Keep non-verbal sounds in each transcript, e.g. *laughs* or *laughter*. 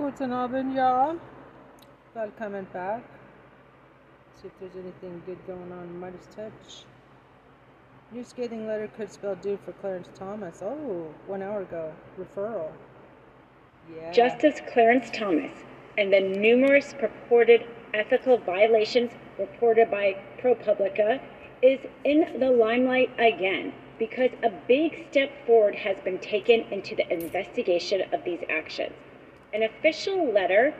Guten Abend, y'all. Welcome back. See if there's anything good going on in Midas Touch. New scathing letter could spell doom for Clarence Thomas. Oh, one hour ago. Referral. Yeah. Justice Clarence Thomas and the numerous purported ethical violations reported by ProPublica is in the limelight again because a big step forward has been taken into the investigation of these actions. An official letter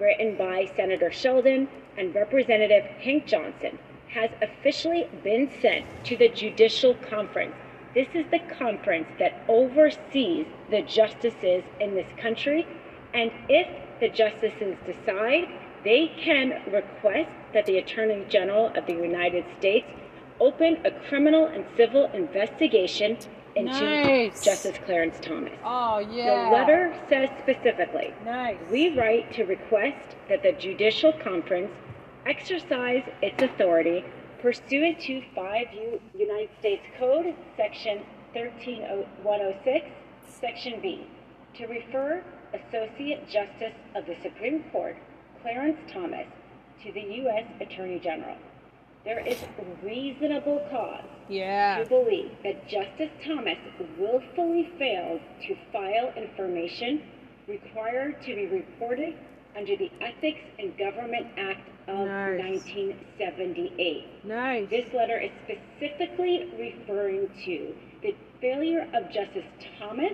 written by Senator Sheldon and Representative Hank Johnson has officially been sent to the Judicial Conference. This is the conference that oversees the justices in this country, and if the justices decide, they can request that the Attorney General of the United States open a criminal and civil investigation into Nice. Justice Clarence Thomas. Oh, yeah. The letter says specifically Nice. we write to request that the Judicial Conference exercise its authority pursuant to 5 U- United States Code, Section 13106, Section B, to refer Associate Justice of the Supreme Court, Clarence Thomas, to the U.S. Attorney General. There is reasonable cause Yeah. to believe that Justice Thomas willfully failed to file information required to be reported under the Ethics in Government Act of Nice. 1978. Nice. This letter is specifically referring to the failure of Justice Thomas,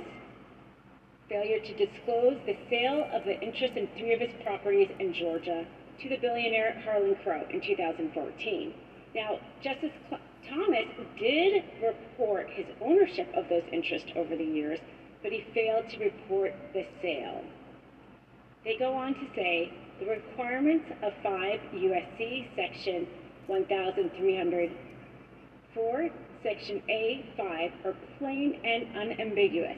failure to disclose the sale of the interest in three of his properties in Georgia to the billionaire Harlan Crow in 2014. Now, Justice Cl- Thomas did report his ownership of those interests over the years, but he failed to report the sale. They go on to say the requirements of 5 USC section 1304, section A5 are plain and unambiguous.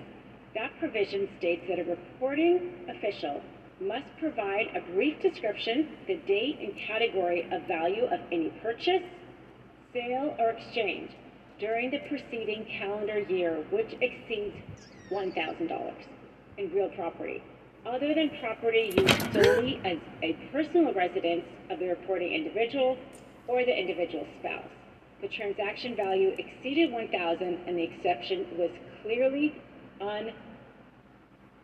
That provision states that a reporting official must provide a brief description, the date and category of value of any purchase, sale, or exchange during the preceding calendar year which exceeds $1,000 in real property, other than property used solely as a personal residence of the reporting individual or the individual's spouse. The transaction value exceeded $1,000, and the exception was clearly un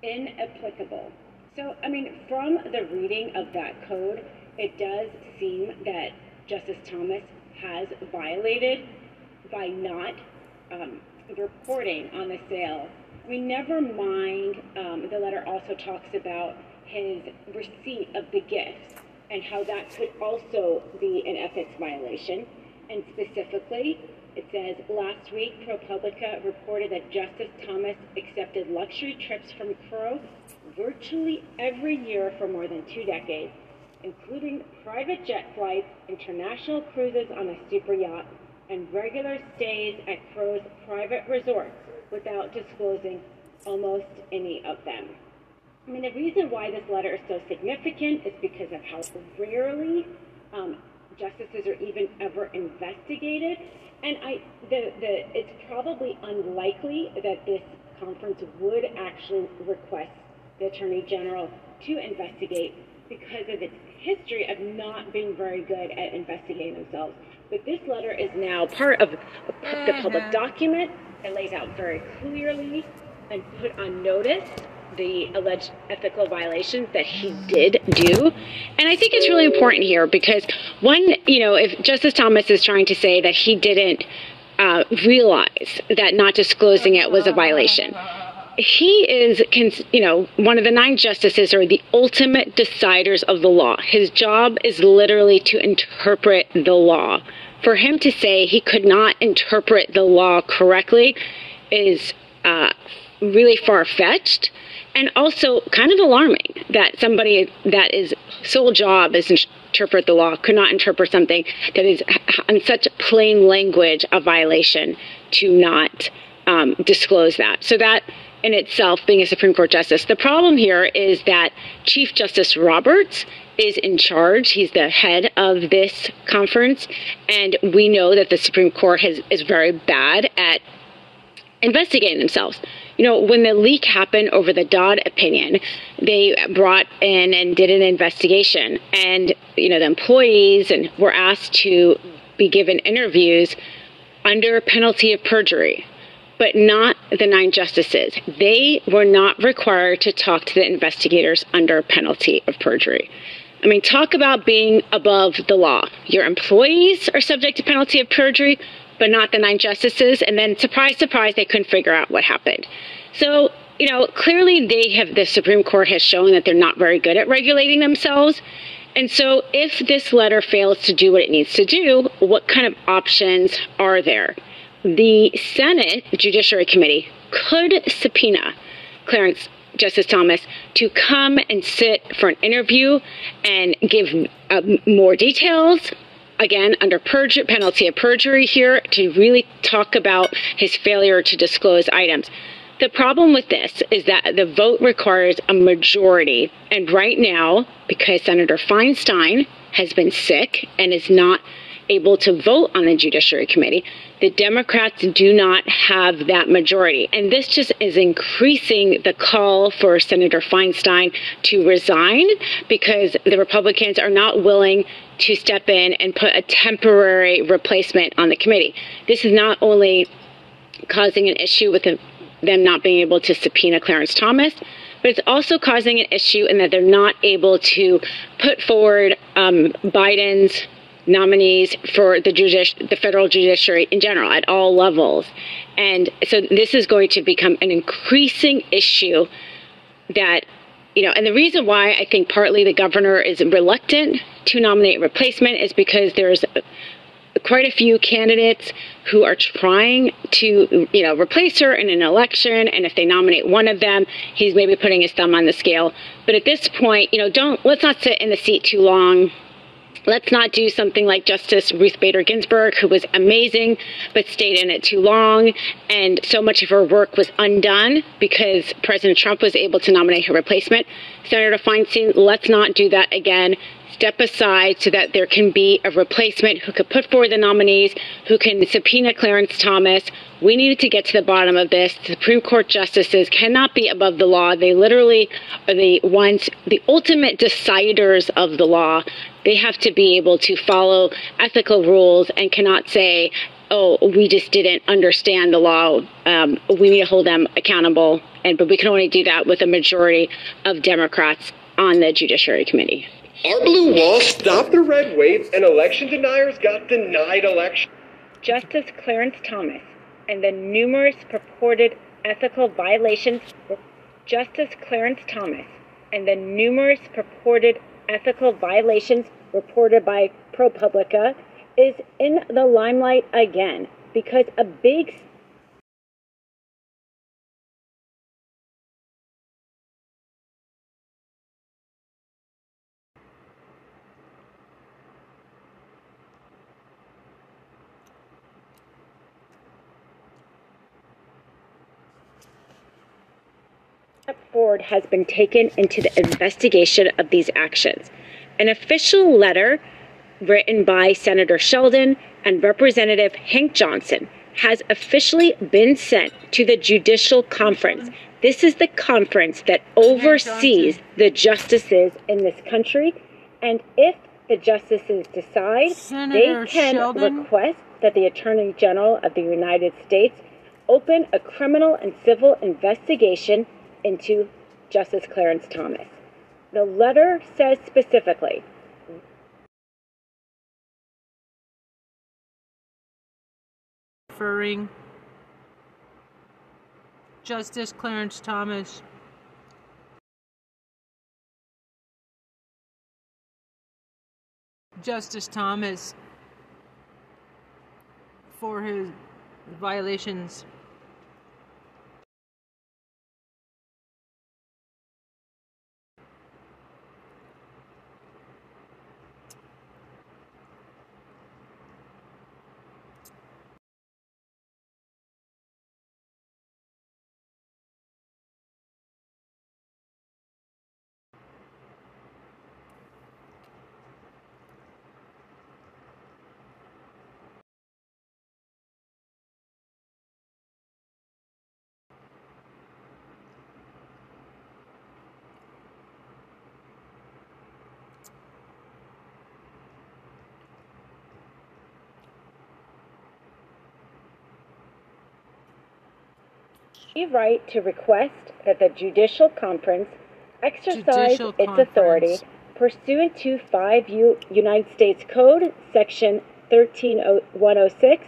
inapplicable. So, I mean, from the reading of that code, it does seem that Justice Thomas has violated by not um, reporting on the sale. I mean, never mind, um, the letter also talks about his receipt of the gifts and how that could also be an ethics violation. And specifically, it says last week, ProPublica reported that Justice Thomas accepted luxury trips from Crow virtually every year for more than two decades, including private jet flights, international cruises on a super yacht, and regular stays at Crow's private resorts without disclosing almost any of them. I mean, the reason why this letter is so significant is because of how rarely um, justices are even ever investigated. And I, the, the, it's probably unlikely that this conference would actually request the Attorney General to investigate because of its history of not being very good at investigating themselves. But this letter is now part of the public document. It lays out very clearly and put on notice the alleged ethical violations that he did do. And I think it's really important here because one, you know, if Justice Thomas is trying to say that he didn't uh, realize that not disclosing it was a violation, he is, you know, one of the nine justices or the ultimate deciders of the law. His job is literally to interpret the law. For him to say he could not interpret the law correctly is uh, really far fetched and also kind of alarming that somebody that is sole job is interpret the law could not interpret something that is in such plain language a violation to not um, disclose that. So that in itself being a Supreme Court justice. The problem here is that Chief Justice Roberts is in charge. He's the head of this conference, and we know that the Supreme Court has, is very bad at investigating themselves. you know, when the leak happened over the Dobbs opinion, they brought in and did an investigation, and you know, the employees and were asked to be given interviews under penalty of perjury but not the nine justices. They were not required to talk to the investigators under penalty of perjury. I mean, talk about being above the law. Your employees are subject to penalty of perjury, but not the nine justices. And then, surprise, surprise, they couldn't figure out what happened. So, you know, clearly they have, the Supreme Court has shown that they're not very good at regulating themselves. And so, if this letter fails to do what it needs to do, what kind of options are there? The Senate Judiciary Committee could subpoena Clarence Justice Thomas to come and sit for an interview and give uh, more details. Again, under perjury, penalty of perjury here, to really talk about his failure to disclose items. The problem with this is that the vote requires a majority. And right now, because Senator Feinstein has been sick and is not able to vote on the Judiciary Committee, the Democrats do not have that majority. And this just is increasing the call for Senator Feinstein to resign because the Republicans are not willing to step in and put a temporary replacement on the committee. This is not only causing an issue with the, them not being able to subpoena Clarence Thomas, but it's also causing an issue in that they're not able to put forward um, Biden's nominees for the judici- the federal judiciary in general at all levels. And so this is going to become an increasing issue that you know, and the reason why I think partly the governor is reluctant to nominate replacement is because there's quite a few candidates who are trying to, you know, replace her in an election. And if they nominate one of them, he's maybe putting his thumb on the scale. But at this point, you know, don't let's not sit in the seat too long Let's not do something like Justice Ruth Bader Ginsburg, who was amazing, but stayed in it too long. And so much of her work was undone because President Trump was able to nominate her replacement. Senator Feinstein, let's not do that again step aside so that there can be a replacement who could put forward the nominees, who can subpoena Clarence Thomas. We needed to get to the bottom of this. The Supreme Court justices cannot be above the law. They literally are the ones, the ultimate deciders of the law. They have to be able to follow ethical rules and cannot say, oh, we just didn't understand the law. Um, we need to hold them accountable. And but we can only do that with a majority of Democrats on the Judiciary Committee. Our blue wall stopped the red wave, and election deniers got denied election. Justice Clarence Thomas and the numerous purported ethical violations. Justice Clarence Thomas and the numerous purported ethical violations reported by ProPublica is in the limelight again because a big step forward has been taken into the investigation of these actions. An official letter written by Senator Sheldon and Representative Hank Johnson has officially been sent to the Judicial Conference. This is the conference that oversees the justices in this country. And if the justices decide, Senator they can Sheldon? request that the Attorney General of the United States open a criminal and civil investigation into Justice Clarence Thomas. The letter says specifically referring Justice Clarence Thomas Justice Thomas for his violations the right to request that the judicial conference exercise Judicial its authority pursuant to 5 U- United States Code, Section 13106,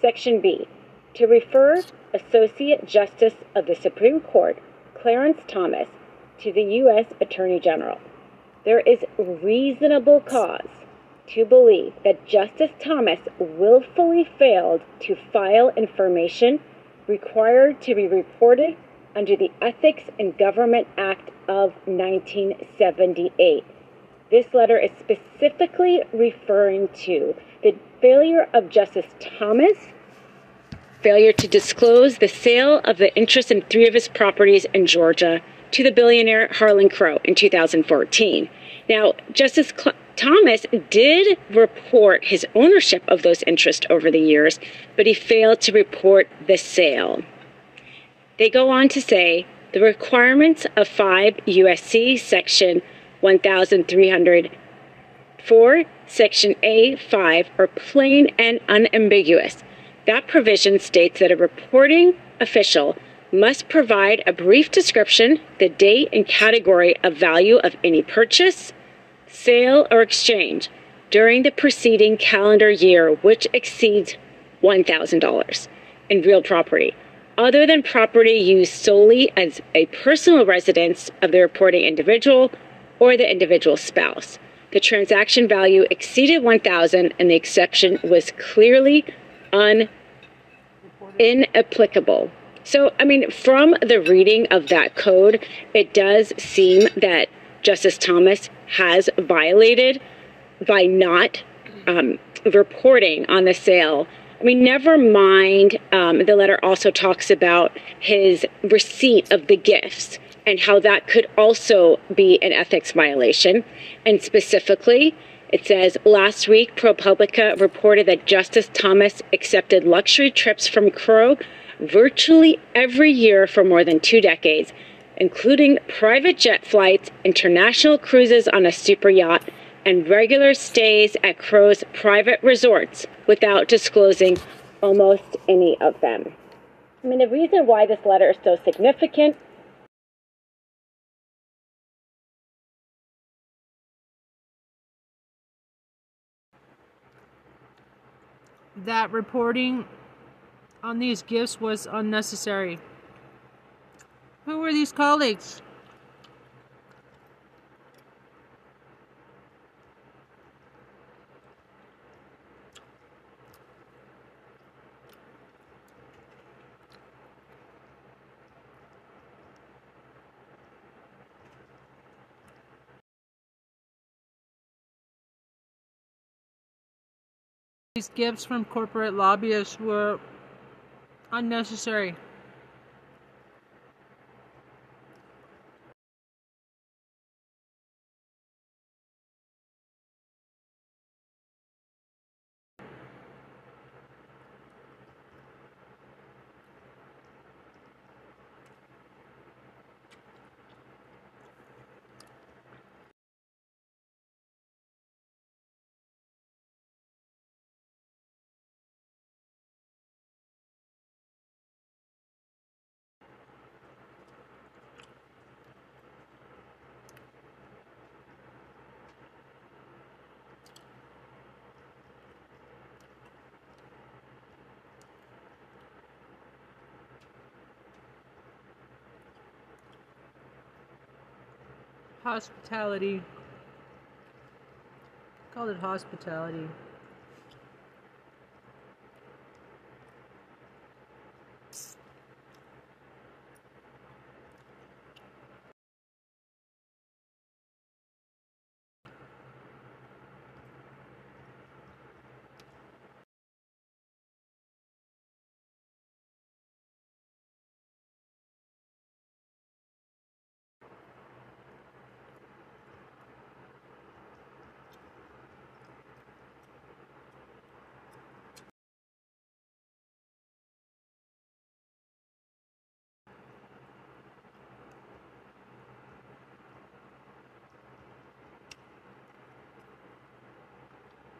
Section B, to refer Associate Justice of the Supreme Court, Clarence Thomas, to the U.S. Attorney General. There is reasonable cause to believe that Justice Thomas willfully failed to file information required to be reported under the Ethics in Government Act of 1978. This letter is specifically referring to the failure of Justice Thomas failure to disclose the sale of the interest in three of his properties in Georgia to the billionaire Harlan Crow in 2014. Now, Justice Cl- Thomas did report his ownership of those interests over the years, but he failed to report the sale. They go on to say the requirements of 5 USC section 1304 section A5 are plain and unambiguous. That provision states that a reporting official must provide a brief description, the date and category of value of any purchase, sale, or exchange during the preceding calendar year which exceeds $1,000 in real property, other than property used solely as a personal residence of the reporting individual or the individual spouse. The transaction value exceeded 1000 and the exception was clearly un inapplicable. So, I mean, from the reading of that code, it does seem that Justice Thomas has violated by not um, reporting on the sale. I mean, never mind, um, the letter also talks about his receipt of the gifts and how that could also be an ethics violation. And specifically, it says last week, ProPublica reported that Justice Thomas accepted luxury trips from Crow virtually every year for more than two decades, including private jet flights, international cruises on a super yacht, and regular stays at Crow's private resorts without disclosing almost any of them. I mean, the reason why this letter is so significant That reporting on these gifts was unnecessary. Who were these colleagues? These gifts from corporate lobbyists were unnecessary. Hospitality. Called it hospitality.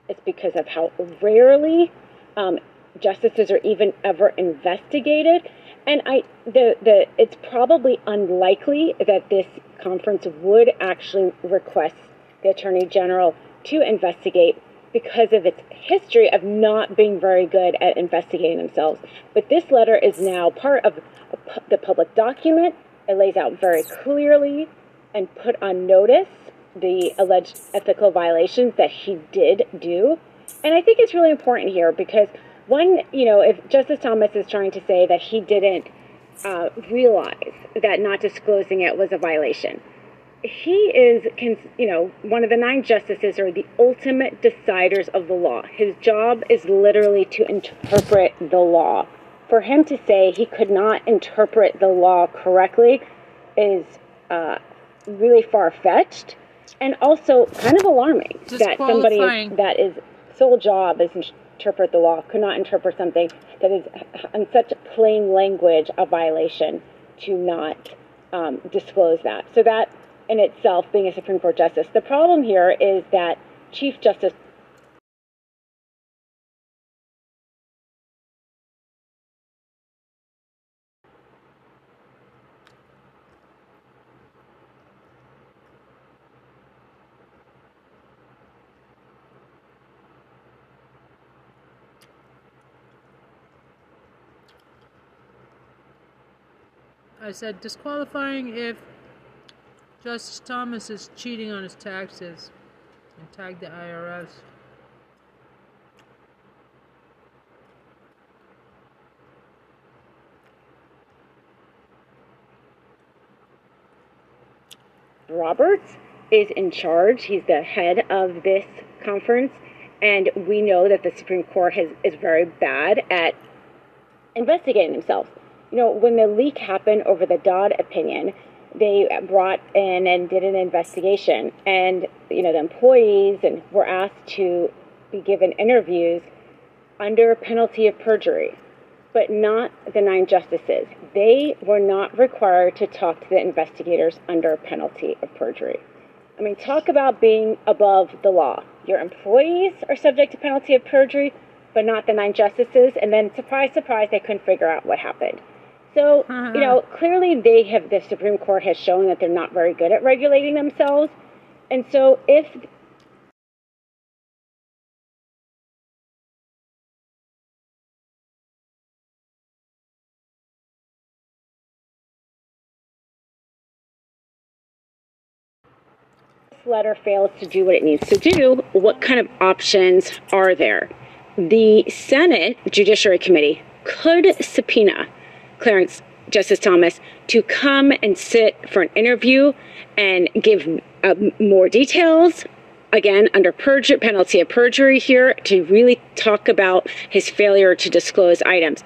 It's because of how rarely um, justices are even ever investigated And I, the, the, it's probably unlikely that this conference would actually request the Attorney General to investigate because of its history of not being very good at investigating themselves. But this letter is now part of the public document. It lays out very clearly and put on notice the alleged ethical violations that he did do. And I think it's really important here because one, you know, if Justice Thomas is trying to say that he didn't uh, realize that not disclosing it was a violation, he is, you know, one of the nine justices are the ultimate deciders of the law. His job is literally to interpret the law. For him to say he could not interpret the law correctly is uh, really far fetched and also kind of alarming that somebody that is sole job is interpret the law could not interpret something that is in such plain language a violation to not um, disclose that. So that in itself, being a Supreme Court justice, the problem here is that Chief Justice I said disqualifying if Justice Thomas is cheating on his taxes and tagged the IRS. Roberts is in charge. He's the head of this conference. And we know that the Supreme Court has, is very bad at investigating themselves you know, when the leak happened over the Dobbs opinion, they brought in and did an investigation, and you know, the employees and were asked to be given interviews under penalty of perjury, but not the nine justices. They were not required to talk to the investigators under penalty of perjury. I mean, talk about being above the law. Your employees are subject to penalty of perjury, but not the nine justices. And then, surprise, surprise, they couldn't figure out what happened. So, uh-huh. you know, clearly they have, the Supreme Court has shown that they're not very good at regulating themselves. And so if letter fails to do what it needs to do, what kind of options are there? The Senate Judiciary Committee could subpoena Clarence Justice Thomas to come and sit for an interview and give uh, more details. Again, under perjury, penalty of perjury here, to really talk about his failure to disclose items.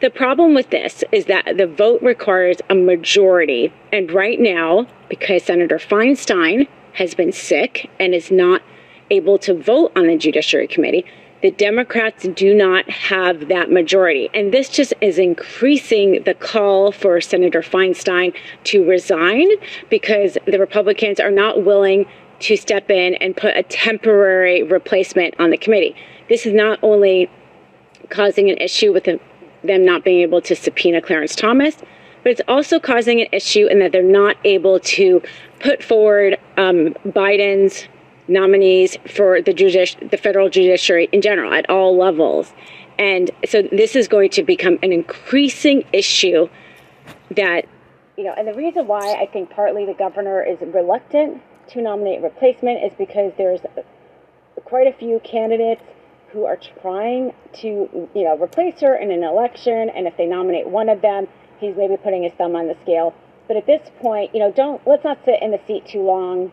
The problem with this is that the vote requires a majority. And right now, because Senator Feinstein has been sick and is not able to vote on the Judiciary Committee, the Democrats do not have that majority. And this just is increasing the call for Senator Feinstein to resign because the Republicans are not willing to step in and put a temporary replacement on the committee. This is not only causing an issue with them not being able to subpoena Clarence Thomas, but it's also causing an issue in that they're not able to put forward um, Biden's nominees for the judici- the federal judiciary in general at all levels. And so this is going to become an increasing issue that you know, and the reason why I think partly the governor is reluctant to nominate replacement is because there's quite a few candidates who are trying to, you know, replace her in an election, and if they nominate one of them, he's maybe putting his thumb on the scale. But at this point, you know, don't let's not sit in the seat too long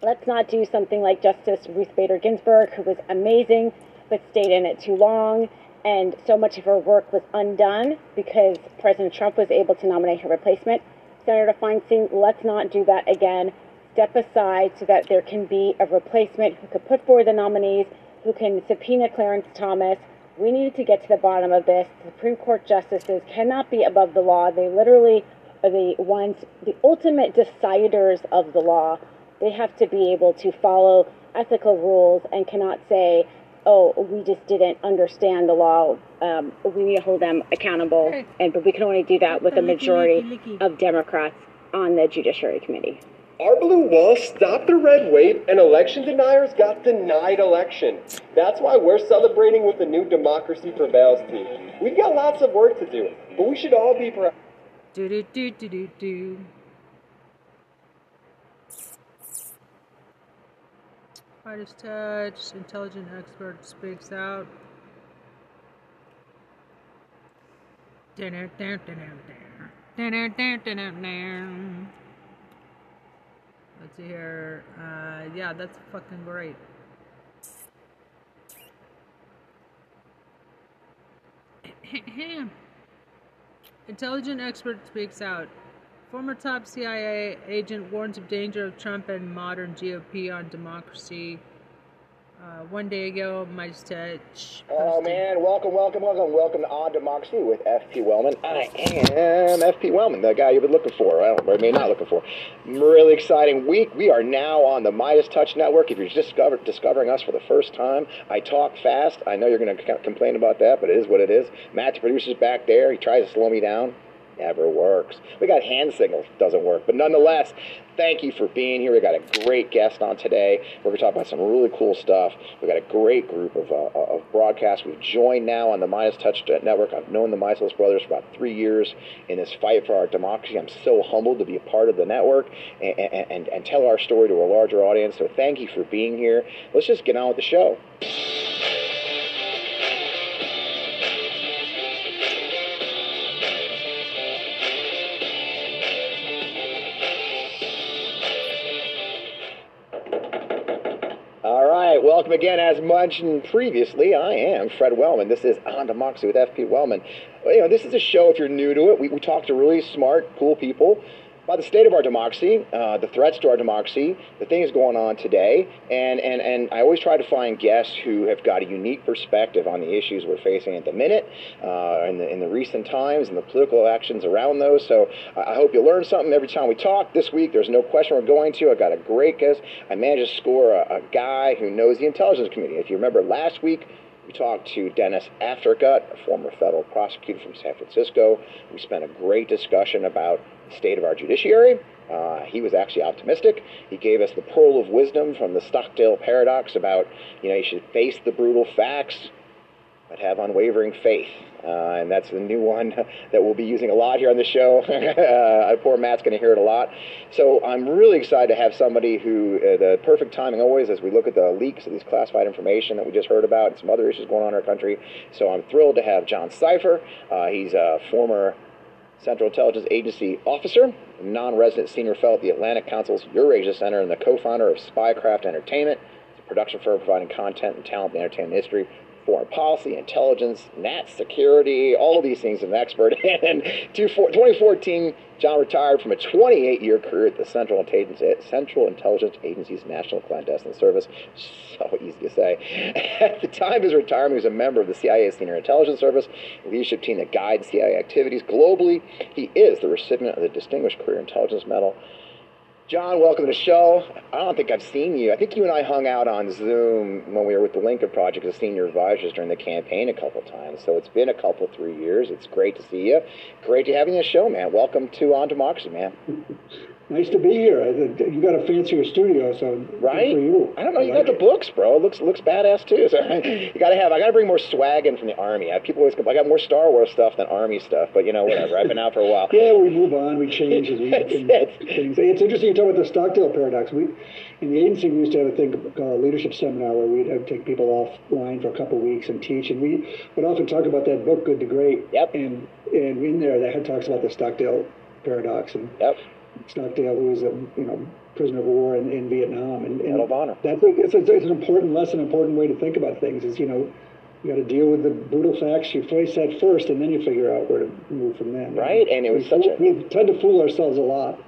Let's not do something like Justice Ruth Bader Ginsburg, who was amazing but stayed in it too long, and so much of her work was undone because President Trump was able to nominate her replacement. Senator Feinstein, let's not do that again. Step aside so that there can be a replacement who could put forward the nominees, who can subpoena Clarence Thomas. We need to get to the bottom of this. The Supreme Court justices cannot be above the law. They literally are the ones, the ultimate deciders of the law. They have to be able to follow ethical rules and cannot say, oh, we just didn't understand the law. Um, we need to hold them accountable, and but we can only do that with a majority licky, licky. of Democrats on the Judiciary Committee. Our blue wall stopped the red wave, and election deniers got denied election. That's why we're celebrating with the new Democracy Prevails team. We've got lots of work to do, but we should all be proud. Do do do do do do. Midas touch. Intelligent expert speaks out. Let's see here. Uh, yeah, that's fucking great. *clears throat* Intelligent expert speaks out. Former top CIA agent warns of danger of Trump and modern GOP on democracy. Uh, one day ago, Midas Touch. Oh man, welcome, welcome, welcome, welcome to On Democracy with FP Wellman. I am FP Wellman, the guy you've been looking for. I don't, or maybe not looking for. Really exciting week. We are now on the Midas Touch Network. If you're discover, discovering us for the first time, I talk fast. I know you're going to complain about that, but it is what it is. Matt, the producer's back there. He tries to slow me down. Never works. We got hand signals, doesn't work. But nonetheless, thank you for being here. We got a great guest on today. We're going to talk about some really cool stuff. We got a great group of, uh, of broadcasts. We've joined now on the Midas Touch Network. I've known the Midas brothers for about three years in this fight for our democracy. I'm so humbled to be a part of the network and, and, and tell our story to a larger audience. So thank you for being here. Let's just get on with the show. Right, welcome again. As mentioned previously, I am Fred Wellman. This is On Democracy with FP Wellman. You know, this is a show, if you're new to it, we, we talk to really smart, cool people about the state of our democracy, uh, the threats to our democracy, the things going on today, and, and, and I always try to find guests who have got a unique perspective on the issues we're facing at the minute, uh, in, the, in the recent times, and the political actions around those. So I I hope you learn something every time we talk. This week, there's no question we're going to. I got a great guest. I managed to score a, a guy who knows the intelligence community. If you remember last week, we talked to Dennis Aftergut, a former federal prosecutor from San Francisco. We spent a great discussion about the state of our judiciary. Uh, he was actually optimistic. He gave us the pearl of wisdom from the Stockdale paradox about, you know, you should face the brutal facts, but have unwavering faith. Uh, and that's the new one *laughs* that we'll be using a lot here on the show. *laughs* uh, poor Matt's going to hear it a lot. So I'm really excited to have somebody who, uh, the perfect timing always as we look at the leaks of these classified information that we just heard about and some other issues going on in our country. So I'm thrilled to have John Cipher. Uh, he's a former Central Intelligence Agency officer, non-resident senior fellow at the Atlantic Council's Eurasia Center, and the co-founder of Spycraft Entertainment, it's a production firm providing content and talent in the entertainment industry, foreign policy, intelligence, nat security, all of these things. An expert. *laughs* And 2014, John retired from a 28-year career at the Central Intelligence, Central Intelligence Agency's National Clandestine Service. So easy to say. *laughs* At the time of his retirement, he was a member of the CIA's Senior Intelligence Service, leadership team that guides CIA activities globally. He is the recipient of the Distinguished Career Intelligence Medal. John, welcome to the show. I don't think I've seen you. I think you and I hung out on Zoom when we were with the Lincoln Project as senior advisors during the campaign a couple times. So it's been a couple, three years. It's great to see you. Great to have you on the show, man. Welcome to On Democracy, man. *laughs* Nice to be here. I- You got a fancier studio, so good Right? for you. I don't know. You like got the books, bro. It looks looks badass too. So *laughs* you got to have. I got to bring more swag in from the army. I, people always. I got more Star Wars stuff than army stuff, but you know whatever. I've been out for a while. *laughs* Yeah, we move on. We change and *laughs* it. things. It's interesting you talk about the Stockdale paradox. We, in the agency, we used to have a thing called a leadership seminar where we'd have, take people offline for a couple of weeks and teach, and we would often talk about that book, Good to Great. Yep. And and in there, that talks about the Stockdale paradox and Yep. Stockdale, who was a you know prisoner of war in, in Vietnam, and, and Medal of Honor. That's a, it's, a, it's an important lesson, an important way to think about things. Is you know, you got to deal with the brutal facts. You face that first, and then you figure out where to move from there. Right, and it was we such fool, a- we tend to fool ourselves a lot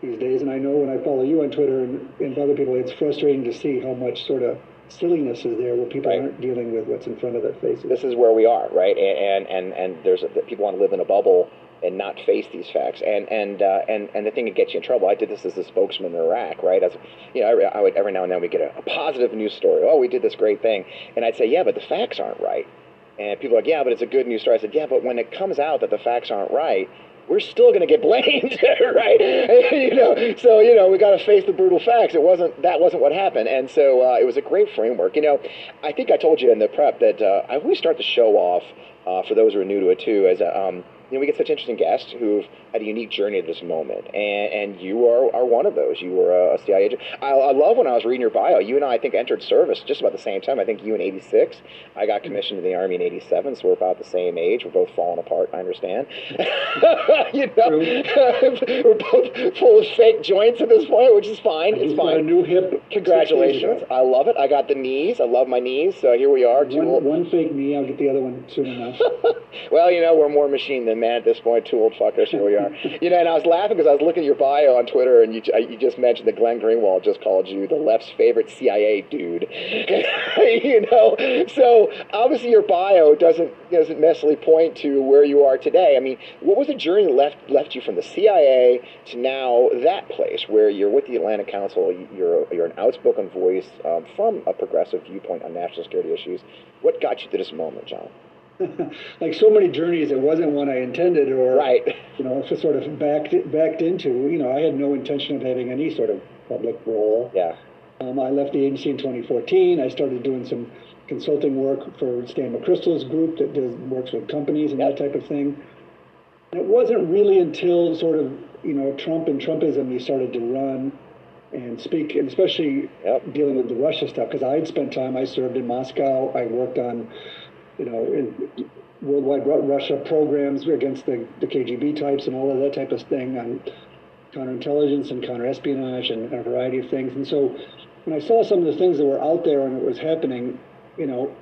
these days. And I know when I follow you on Twitter and, and other people, it's frustrating to see how much sort of silliness is there where people Right. aren't dealing with what's in front of their faces. This is where we are, right? And and and, and there's a, people want to live in a bubble and not face these facts. And and uh, and and the thing that gets you in trouble. I did this as a spokesman in Iraq, right? As you know, every, I would every now and then we get a, a positive news story. Oh, we did this great thing, and I'd say, yeah, but the facts aren't right. And people are like, yeah, but it's a good news story. I said, yeah, but when it comes out that the facts aren't right, we're still going to get *laughs* blamed, *laughs* right? *laughs* you know, so you know we got to face the brutal facts. It wasn't that wasn't what happened, and so uh, it was a great framework. You know, I think I told you in the prep that uh, I always start the show off uh, for those who are new to it too as a, um, you know, we get such interesting guests who've had a unique journey at this moment, and, and you are, are one of those. You were a, CIA agent. I, I love when I was reading your bio. You and I, I think, entered service just about the same time. I think you in '86. I got commissioned in the Army in '87, so we're about the same age. We're both falling apart. I understand. *laughs* you know, *laughs* we're both full of fake joints at this point, which is fine. It's fine. a new hip. Congratulations. I love it. I got the knees. I love my knees. So here we are. One, one fake knee. I'll get the other one soon enough. *laughs* well, you know, we're more machine than man at this point. Two old fuckers. Here we are. you know, and I was laughing because I was looking at your bio on Twitter, and you you just mentioned that Glenn Greenwald just called you the left's favorite CIA dude. *laughs* you know, so obviously your bio doesn't doesn't necessarily point to where you are today. I mean, what was the journey that left left you from the CIA to now that place where you're with the Atlantic Council? You're you're an outspoken voice um, from a progressive viewpoint on national security issues. What got you to this moment, John? *laughs* like so many journeys, it wasn't one I intended or Right. you know, just sort of backed backed into. You know, I had no intention of having any sort of public role. Yeah. Um, I left the agency in 2014. I started doing some consulting work for Stan McChrystal's group that does, works with companies and that type of thing. And it wasn't really until sort of you know Trump and Trumpism you started to run and speak, and especially Yep. dealing with the Russia stuff because I had spent time. I served in Moscow. I worked on you know in worldwide Russia programs against the, the KGB types and all of that type of thing on counterintelligence and counterespionage and a variety of things. And so when I saw some of the things that were out there and it was happening, you know,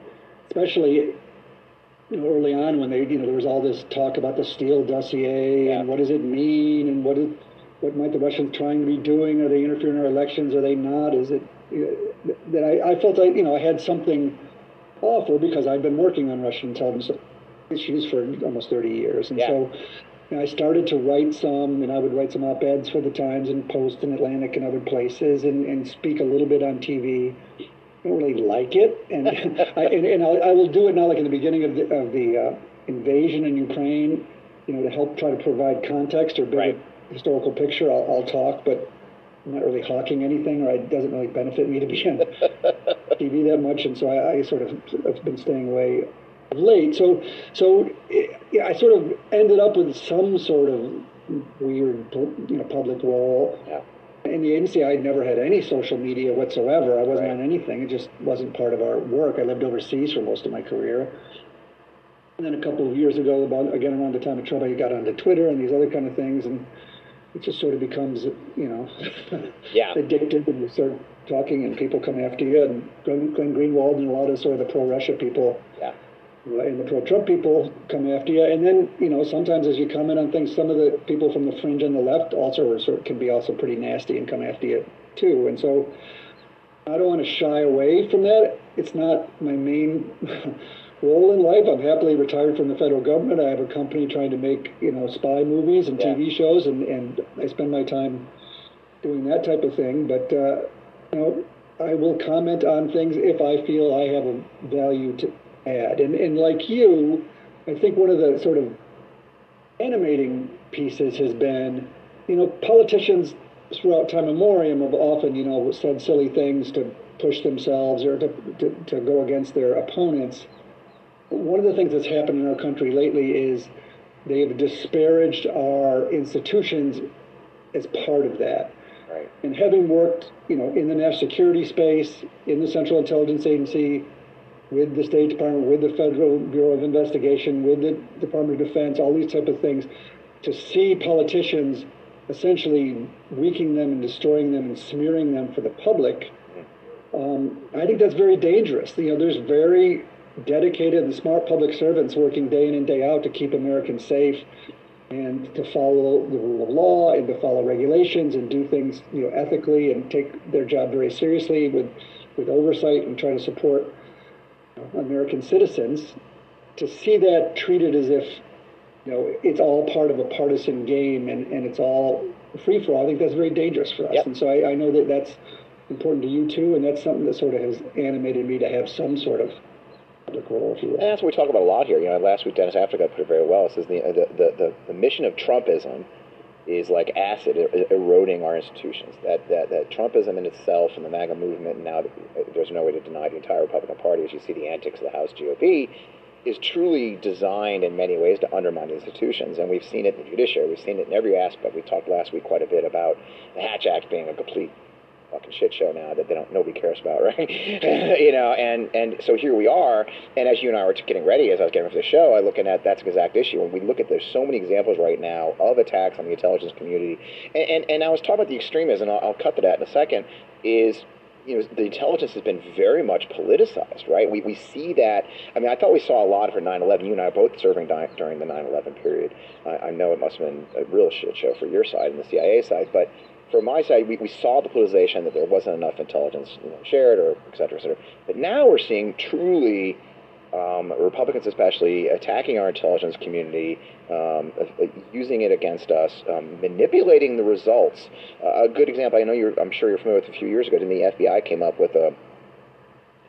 especially you know, early on when they, you know, there was all this talk about the Steele dossier Yeah. and what does it mean and what is, what might the Russians trying to be doing? Are they interfering in our elections? Are they not? Is it you know, that I, I felt I, you know, I had something offer because I've been working on Russian intelligence issues for almost 30 years, and Yeah. so. I started to write some, and I would write some op-eds for the Times and Post and Atlantic and other places, and, and speak a little bit on TV. I don't really like it, and *laughs* I, and, and I'll, I will do it now, like in the beginning of the, of the uh, invasion in Ukraine, you know, to help try to provide context or bigger Right. historical picture. I'll, I'll talk, but I'm not really hawking anything, or it doesn't really benefit me to be on *laughs* TV that much, and so I, I sort of have been staying away of late. So, so yeah, I sort of ended up with some sort of weird, you know, public role. Yeah. In the agency, I never had any social media whatsoever. I wasn't Right. on anything. It just wasn't part of our work. I lived overseas for most of my career. And then a couple of years ago, about again around the time of Trump, I got onto Twitter and these other kind of things, and it just sort of becomes, you know, Yeah. *laughs* addictive, and you start talking, and people come after you. And Glenn, Greenwald and a lot of sort of the pro-Russia people Yeah. and the pro-Trump people come after you. And then, you know, sometimes as you comment on things, some of the people from the fringe on the left also are sort of, can be also pretty nasty and come after you too. And so I don't want to shy away from that. It's not my main *laughs* role in life. I'm happily retired from the federal government. I have a company trying to make, you know, spy movies and Yeah. TV shows, and, and I spend my time doing that type of thing. But, uh, I will comment on things if I feel I have a value to add. And, and like you, I think one of the sort of animating pieces has been, you know, politicians throughout time memoriam have often, you know, said silly things to push themselves or to, to, to go against their opponents. One of the things that's happened in our country lately is they have disparaged our institutions as part of that. Right. And having worked, you know, in the national security space, in the Central Intelligence Agency, with the State Department, with the Federal Bureau of Investigation, with the Department of Defense, all these type of things, to see politicians essentially weakening them and destroying them and smearing them for the public, um, I think that's very dangerous. You know, there's very dedicated and smart public servants working day in and day out to keep Americans safe and to follow the rule of law and to follow regulations and do things you know ethically and take their job very seriously with with oversight and try to support American citizens. To see that treated as if you know, it's all part of a partisan game and, and it's all free for all. I think that's very dangerous for us. Yep. And so I, I know that that's important to you too, and that's something that sort of has animated me to have some sort of And that's what we talk about a lot here. You know, last week Dennis Aftergut put it very well. It says the, the, the, the, mission of Trumpism is like acid er- eroding our institutions. That, that, that Trumpism in itself and the MAGA movement, and now there's no way to deny the entire Republican Party as you see the antics of the House GOP, is truly designed in many ways to undermine institutions. And we've seen it in the judiciary. We've seen it in every aspect. We talked last week quite a bit about the Hatch Act being a complete fucking shit show now that they don't nobody cares about, *laughs* right? you know, and and so here we are. And as you and I were getting ready, as I was getting ready for the show, I looking at that's exact issue. When we look at there's so many examples right now of attacks on the intelligence community, and and, and I was talking about the extremism. I'll, I'll cut to that in a second. Is you know, the intelligence has been very much politicized, right? We, we see that. I mean, I thought we saw a lot for 9 11. You and I are both serving di- during the 9 11 period. I, I know it must have been a real shit show for your side and the CIA side, but for my side, we, we saw the politicization that there wasn't enough intelligence you know, shared or et cetera, et cetera. But now we're seeing truly um, Republicans, especially, attacking our intelligence community, um, uh, using it against us, um, manipulating the results. Uh, a good example, I know you're, I'm sure you're familiar with a few years ago, didn't the FBI came up with a,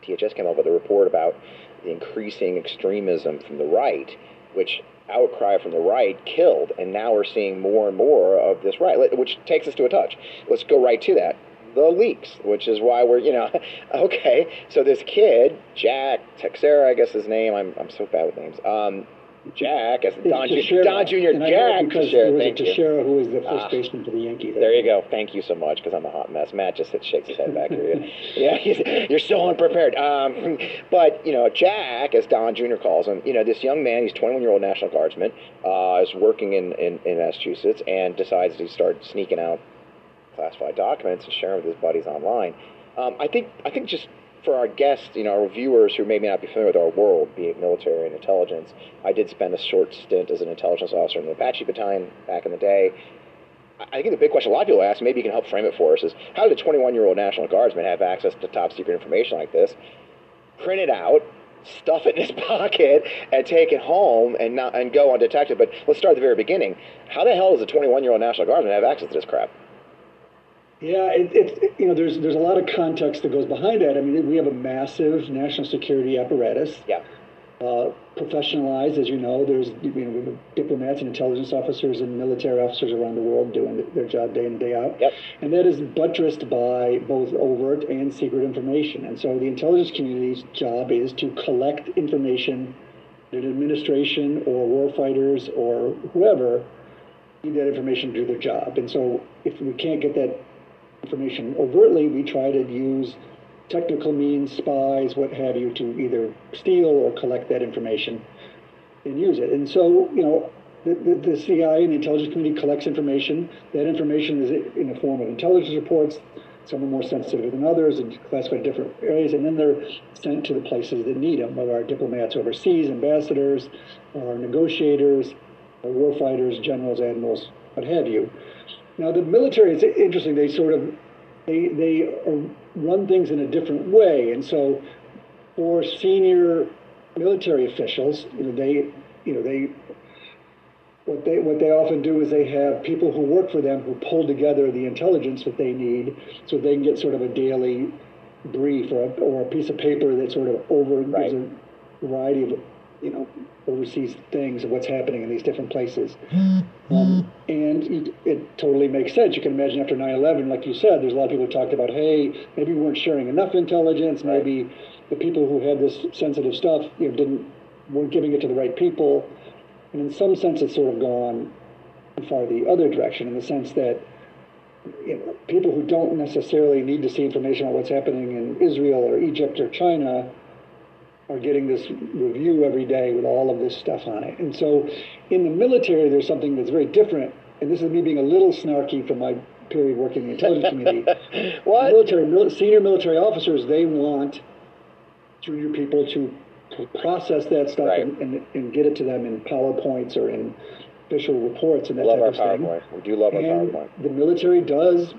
DHS came up with a report about the increasing extremism from the right, which outcry from the right killed, and now we're seeing more and more of this right, which takes us to a touch. Let's go right to that. The leaks, which is why we're, you know, *laughs* okay. So this kid, Jack Teixeira, I guess his name. I'm, I'm so bad with names. Um, Jack, as Don, Ju- Don Jr. and Jack because Teixeira. there was a Thank you. Teixeira who was the first Ah. baseman for the Yankees. There you go. Thank you so much because I'm a hot mess. Matt just shakes his head back here. *laughs* yeah, you're so unprepared. Um, but you know, Jack, as Don Jr. calls him, you know, this young man, he's 21 year old National Guardsman, uh, is working in, in, in Massachusetts and decides to start sneaking out classified documents and sharing with his buddies online. Um, I think I think just for our guests, you know, our viewers who may not be familiar with our world, be it military and intelligence, I did spend a short stint as an intelligence officer in the Apache Battalion back in the day. I think the big question a lot of people ask, maybe you can help frame it for us, is how did a 21 year old National Guardsman have access to top secret information like this? Print it out, stuff it in his *laughs* pocket, and take it home and not and go undetected. But let's start at the very beginning. How the hell does a 21 year old National Guardsman have access to this crap? Yeah, it, it's you know there's there's a lot of context that goes behind that. I mean, we have a massive national security apparatus, Yeah. uh, professionalized, as you know. There's you know we have diplomats and intelligence officers and military officers around the world doing their job day in and day out, Yep. and that is buttressed by both overt and secret information. And so the intelligence community's job is to collect information that administration or warfighters or whoever need that information to do their job. And so if we can't get that information overtly, we try to use technical means, spies, what have you, to either steal or collect that information and use it. And so, you know, the, the, the CIA and the intelligence community collects information. That information is in the form of intelligence reports. Some are more sensitive than others and classified different areas, and then they're sent to the places that need them, whether our diplomats overseas, ambassadors, our negotiators, or warfighters, generals, admirals, what have you. Now, the military is interesting. They sort of they they run things in a different way, and so for senior military officials, you know, they you know they what they what they often do is they have people who work for them who pull together the intelligence that they need, so they can get sort of a daily brief or a, or a piece of paper that sort of over Right. gives a variety of you know overseas things and what's happening in these different places. Um, and it, it totally makes sense. You can imagine after 9/11, like you said, there's a lot of people who talked about, hey, maybe we weren't sharing enough intelligence. Maybe the people who had this sensitive stuff, you know, didn't weren't giving it to the right people. And in some sense, it's sort of gone far the other direction in the sense that you know, people who don't necessarily need to see information on what's happening in Israel or Egypt or China are getting this review every day with all of this stuff on it. And so in the military, there's something that's very different. And this is me being a little snarky from my period working in the intelligence *laughs* community. What? Military, mil- senior military officers, they want junior people to process that stuff Right. and, and, and get it to them in PowerPoints or in official reports and that Love type our of thing. We do love our And PowerPoint. the military does,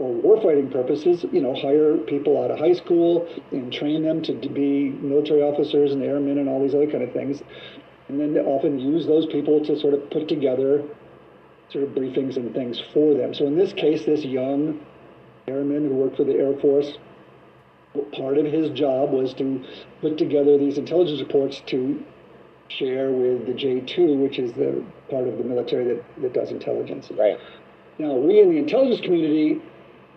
for warfighting purposes, you know, hire people out of high school and train them to be military officers and airmen and all these other kind of things. and then often use those people to sort of put together sort of briefings and things for them. So in this case, this young airman who worked for the Air Force, part of his job was to put together these intelligence reports to share with the J2, which is the part of the military that, that does intelligence. Right. Now, we in the intelligence community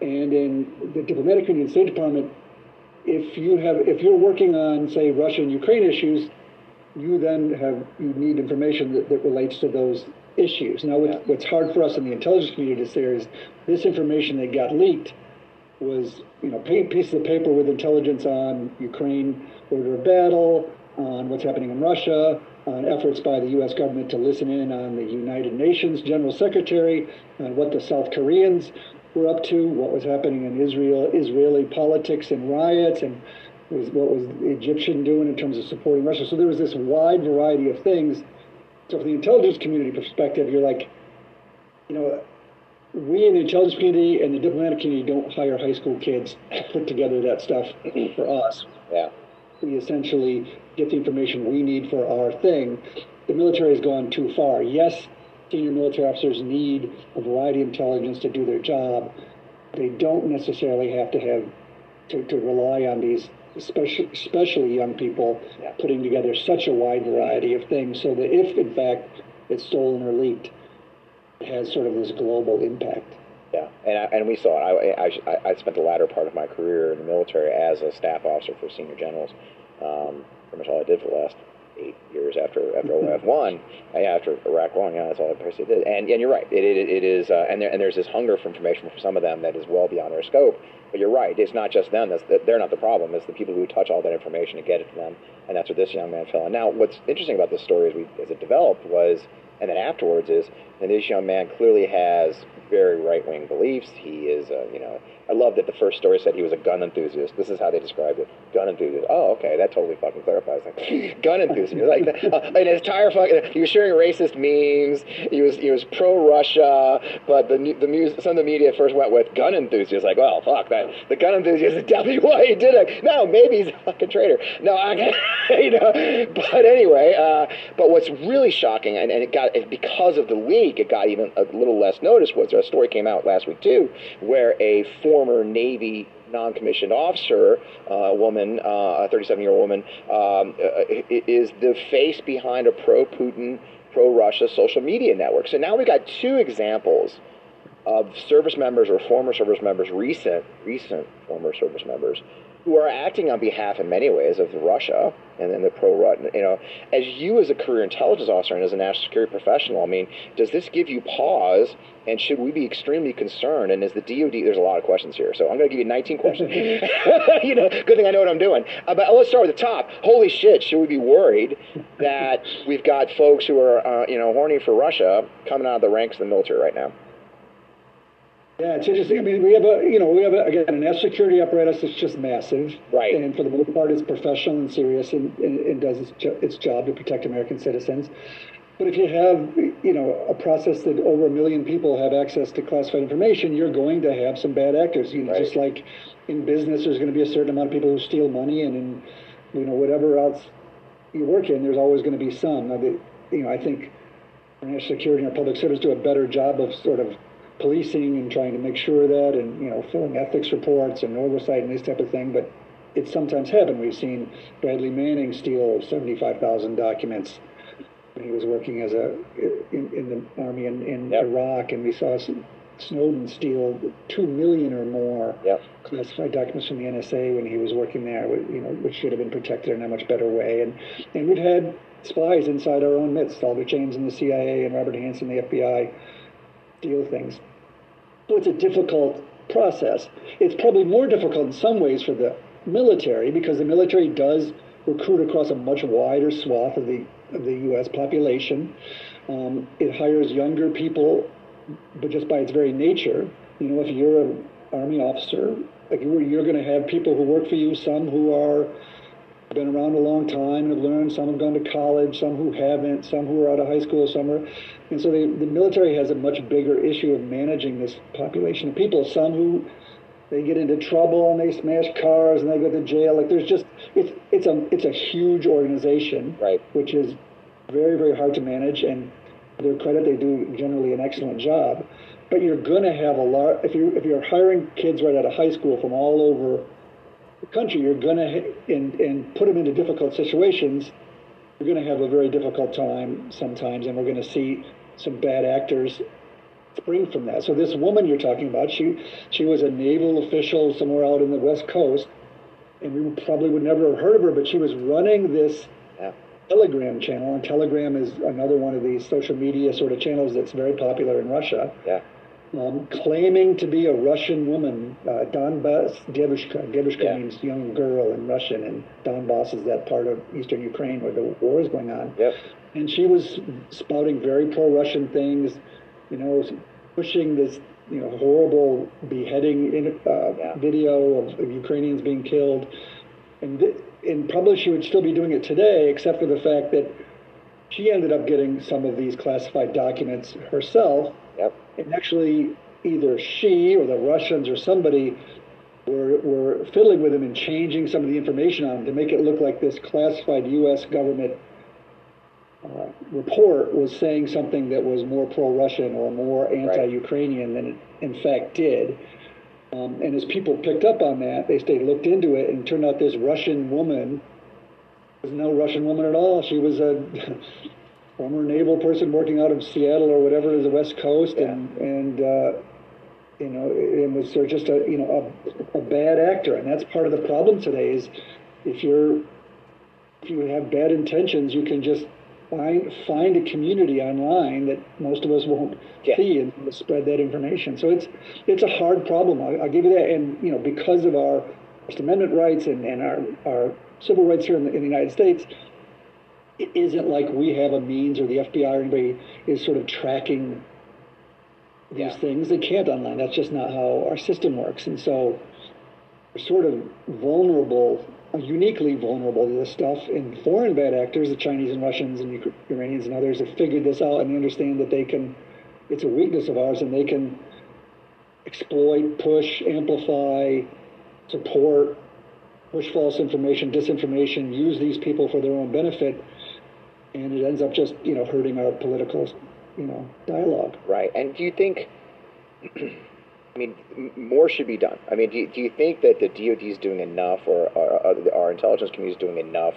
and in the diplomatic community and State Department, if you have, if you're working on, say, Russia and Ukraine issues, you then have, you need information that, that relates to those issues. Now, what, what's hard for us in the intelligence community to say is this information that got leaked was, you know, pieces of paper with intelligence on Ukraine order of battle, on what's happening in Russia, on efforts by the U.S. government to listen in on the United Nations General Secretary, on what the South Koreans were up to, what was happening in Israel, Israeli politics and riots, and was, what was the Egyptian doing in terms of supporting Russia. So there was this wide variety of things. So from the intelligence community perspective, you're like, you know, we in the intelligence community and the diplomatic community don't hire high school kids *laughs* to put together that stuff *clears throat* for us. Yeah. We essentially get the information we need for our thing. The military has gone too far. Yes, senior military officers need a variety of intelligence to do their job. They don't necessarily have to have to, to rely on these, especially, especially young people, putting together such a wide variety of things so that if, in fact, it's stolen or leaked, it has sort of this global impact. Yeah, and I, and we saw it. I, I, I spent the latter part of my career in the military as a staff officer for senior generals. Um, pretty much all I did for the last eight years after after OIF one, *laughs* after Iraq one. Yeah, that's all I basically did. And and you're right. It it, it is, uh, and there and there's this hunger for information for some of them that is well beyond their scope. But you're right. It's not just them. That's they're not the problem. It's the people who touch all that information and get it to them. And that's what this young man fell. And now, what's interesting about this story as we as it developed was, and then afterwards is, and this young man clearly has very right wing beliefs. He is, you know, I love that the first story said he was a gun enthusiast. This is how they described it: gun enthusiast. Oh, okay, that totally fucking clarifies it. *laughs* gun enthusiast, like, *laughs* uh, his entire fucking. He was sharing racist memes. He was he was pro Russia, but the the some of the media first went with gun enthusiast. Like, well, fuck that. The gun enthusiast is definitely *laughs* why he did it. No, maybe he's a fucking traitor. No, I, *laughs* you know. But anyway, uh, but what's really shocking, and, and it got because of the leak, it got even a little less notice. Was a story came out last week too, where a former Navy non-commissioned officer, uh, a woman, uh, a 37-year-old woman, um, uh, is the face behind a pro-Putin, pro-Russia social media network. So now we've got two examples of service members or former service members, recent, recent former service members, who are acting on behalf, in many ways, of Russia and then the pro Russian. You know, as you as a career intelligence officer and as a national security professional, I mean, does this give you pause? And should we be extremely concerned? And is the DoD? There's a lot of questions here, so I'm going to give you 19 questions. *laughs* *laughs* you know, good thing I know what I'm doing. Uh, but let's start with the top. Holy shit! Should we be worried that we've got folks who are, uh, you know, horny for Russia coming out of the ranks of the military right now? Yeah, it's interesting. I mean, we have a, you know, we have a, again an national security apparatus that's just massive, Right. And for the most part, it's professional and serious, and, and, and does its, jo- its job to protect American citizens. But if you have, you know, a process that over a million people have access to classified information, you're going to have some bad actors. You know, Right. just like in business, there's going to be a certain amount of people who steal money, and in, you know, whatever else you work in, there's always going to be some. Now, the, you know, I think our national security and our public service do a better job of sort of policing and trying to make sure that and you know filling ethics reports and oversight and this type of thing but it's sometimes happened we've seen bradley manning steal 75000 documents when he was working as a in, in the army in, in Yep. iraq and we saw snowden steal 2 million or more Yep. classified documents from the NSA when he was working there, you know, which should have been protected in a much better way. And and we've had spies inside our own midst, Aldrich Ames in the CIA and Robert Hanssen, the FBI, steal things. So it's a difficult process. It's probably more difficult in some ways for the military because the military does recruit across a much wider swath of the of the U.S. population. Um, it hires younger people, but just by its very nature, you know, if you're an army officer, like you're, you're going to have people who work for you, some who are been around a long time and have learned. Some have gone to college, some who haven't, some who are out of high school, some are. And so they, the military has a much bigger issue of managing this population of people. Some who they get into trouble and they smash cars and they go to jail. Like there's just it's it's a it's a huge organization, Right. Which is very, very hard to manage. And to their credit, they do generally an excellent job. But you're going to have a lot, if, you, if you're hiring kids right out of high school from all over the country, you're going to, and, and put them into difficult situations, you're going to have a very difficult time sometimes. And we're going to see some bad actors spring from that. So this woman you're talking about, she she was a naval official somewhere out in the west coast, and we probably would never have heard of her, but she was running this Yeah. Telegram channel, and Telegram is another one of these social media sort of channels that's very popular in Russia. Yeah. Um, claiming to be a Russian woman, uh, Donbass Devushka. Devushka Yeah. means young girl in Russian, and Donbass is that part of eastern Ukraine where the war is going on Yep. and she was spouting very pro-Russian things, you know, pushing this, you know, horrible beheading in, uh, Yeah. video of, of Ukrainians being killed, and th- and probably she would still be doing it today, except for the fact that she ended up getting some of these classified documents herself, Yep. and actually either she or the Russians or somebody were, were fiddling with them and changing some of the information on them to make it look like this classified U.S. government uh, report was saying something that was more pro-Russian or more anti-Ukrainian than it in fact did. Um, and as people picked up on that, they stayed looked into it, and turned out this Russian woman was no Russian woman at all. She was a former naval person working out of Seattle or whatever is the West Coast, and and uh, you know, it was sort of just a you know a, a bad actor, and that's part of the problem today. Is if you're if you have bad intentions, you can just find find a community online that most of us won't Yeah. see and spread that information. So it's it's a hard problem. I'll, I'll give you that. And you know, because of our First Amendment rights and, and our our civil rights here in the, in the United States, it isn't like we have a means or the FBI or anybody is sort of tracking these Yeah. things. They can't online. That's just not how our system works. And so we're sort of vulnerable, uh, uniquely vulnerable to this stuff. And foreign bad actors, the Chinese and Russians and Iranians and others, have figured this out and they understand that they can. It's a weakness of ours, and they can exploit, push, amplify, support, push false information, disinformation, use these people for their own benefit, and it ends up just you know hurting our political, you know, dialogue. Right. And do you think, *clears throat* I mean, more should be done? I mean, do you, do you think that the DoD is doing enough, or, or, our intelligence community is doing enough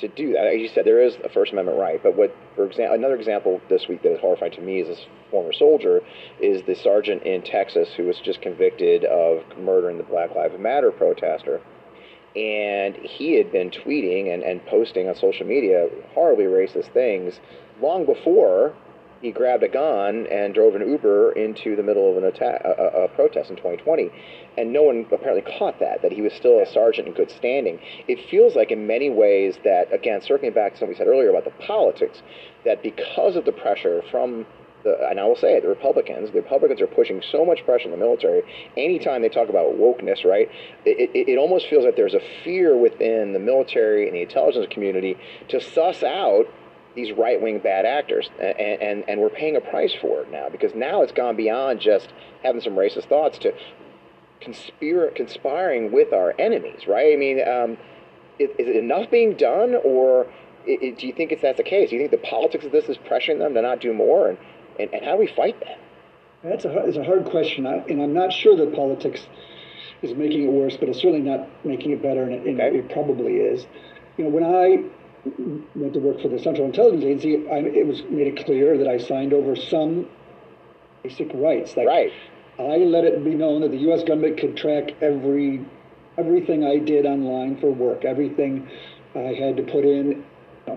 to do that? As you said, there is a First Amendment right, but what, for example, another example this week that is horrifying to me as a former soldier is the sergeant in Texas who was just convicted of murdering the Black Lives Matter protester. And he had been tweeting and, and posting on social media horribly racist things long before he grabbed a gun and drove an Uber into the middle of an attack, a, a, protest in 2020, and no one apparently caught that. That he was still a sergeant in good standing. It feels like, in many ways, that again, circling back to something we said earlier about the politics, that because of the pressure from the, and I will say it, the Republicans, the Republicans are pushing so much pressure on the military. Anytime they talk about wokeness, right, it, it, it almost feels like there's a fear within the military and the intelligence community to suss out these right wing bad actors, and, and and we're paying a price for it now because now it's gone beyond just having some racist thoughts to conspire, conspiring with our enemies, right? I mean, um, is, is it enough being done, or i i do you think it's that's the case? Do you think the politics of this is pressuring them to not do more, and, and, and how do we fight that? That's a hard- it's a hard question, I, and I'm not sure that politics is making it worse, but it's certainly not making it better, and it, and Okay. it probably is. You know, when I went to work for the Central Intelligence Agency, I, it was made it clear that I signed over some basic rights. Like Right. I let it be known that the U.S. government could track every everything I did online for work, everything I had to put in, uh,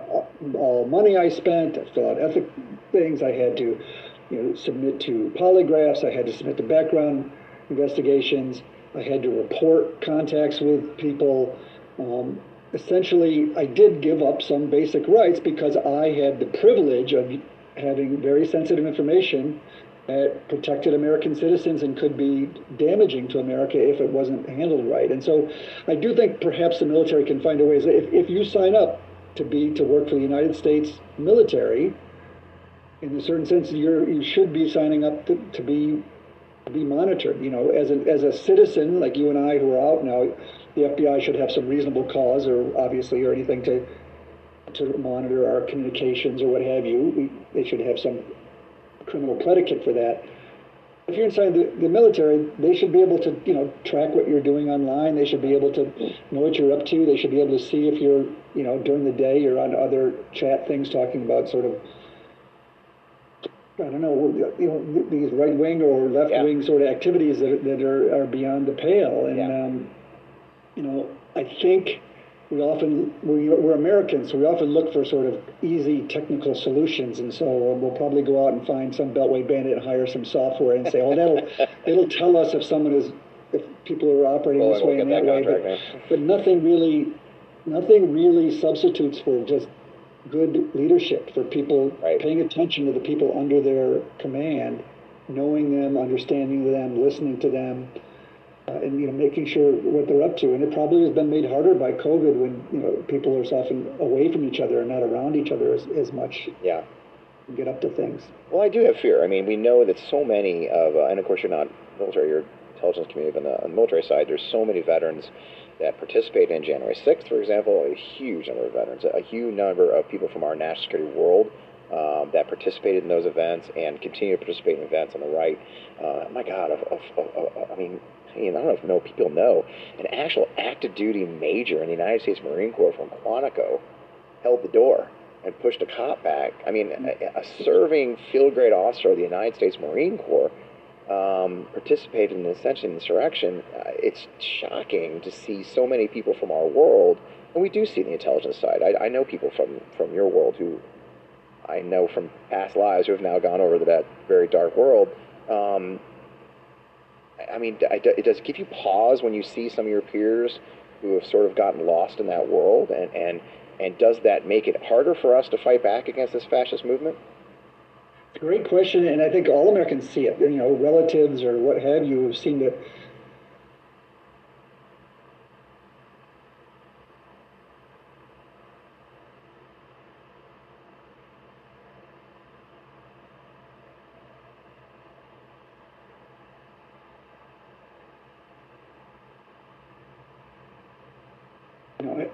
all money I spent, I fill out ethic things, I had to, you know, submit to polygraphs, I had to submit to background investigations, I had to report contacts with people. Um, essentially, I did give up some basic rights because I had the privilege of having very sensitive information that protected American citizens and could be damaging to America if it wasn't handled right. And so I do think perhaps the military can find a way. If, if you sign up to be to work for the United States military, in a certain sense, you're you should be signing up to, to be to be monitored. You know, as a as a citizen like you and I who are out now, the FBI should have some reasonable cause, or obviously, or anything to to monitor our communications or what have you. We, they should have some criminal predicate for that. If you're inside the, the military, they should be able to, you know, track what you're doing online. They should be able to know what you're up to. They should be able to see if you're, you know, during the day you're on other chat things talking about sort of, I don't know, you know, these right wing or left wing sort of activities that, that are, are beyond the pale. And, Yeah. um, you know, I think we often, we, we're Americans, so we often look for sort of easy technical solutions. And so we'll probably go out and find some Beltway bandit and hire some software and say, oh, that'll, *laughs* it'll tell us if someone is, if people are operating Well, this way and that that way. contract But, but nothing really, nothing really substitutes for just good leadership, for people Right. paying attention to the people under their command, knowing them, understanding them, listening to them uh, and you know making sure what they're up to. And it probably has been made harder by COVID when you know people are often away from each other and not around each other as, as much Yeah. get up to things. Well, I do have fear. I mean, we know that so many of, uh, and of course you're not military, you're intelligence community, but on the, on the military side, there's so many veterans that participated in January 6th, for example, a huge number of veterans, a huge number of people from our national security world um, that participated in those events and continue to participate in events on the right. Uh, my God, of, of, of, of, I mean, I mean, I don't know if no people know, an actual active duty major in the United States Marine Corps from Quantico held the door and pushed a cop back. I mean, a, a serving field grade officer of the United States Marine Corps um, participated in essentially insurrection. Uh, it's shocking to see so many people from our world, and we do see the intelligence side. I, I know people from, from your world who I know from past lives who have now gone over to that very dark world. Um, I- mean, I- it does give you pause when you see some of your peers who have sort of gotten lost in that world, and, and and does that make it harder for us to fight back against this fascist movement? Great question, and I think all Americans see it. You know, relatives or what have you seem to. You know,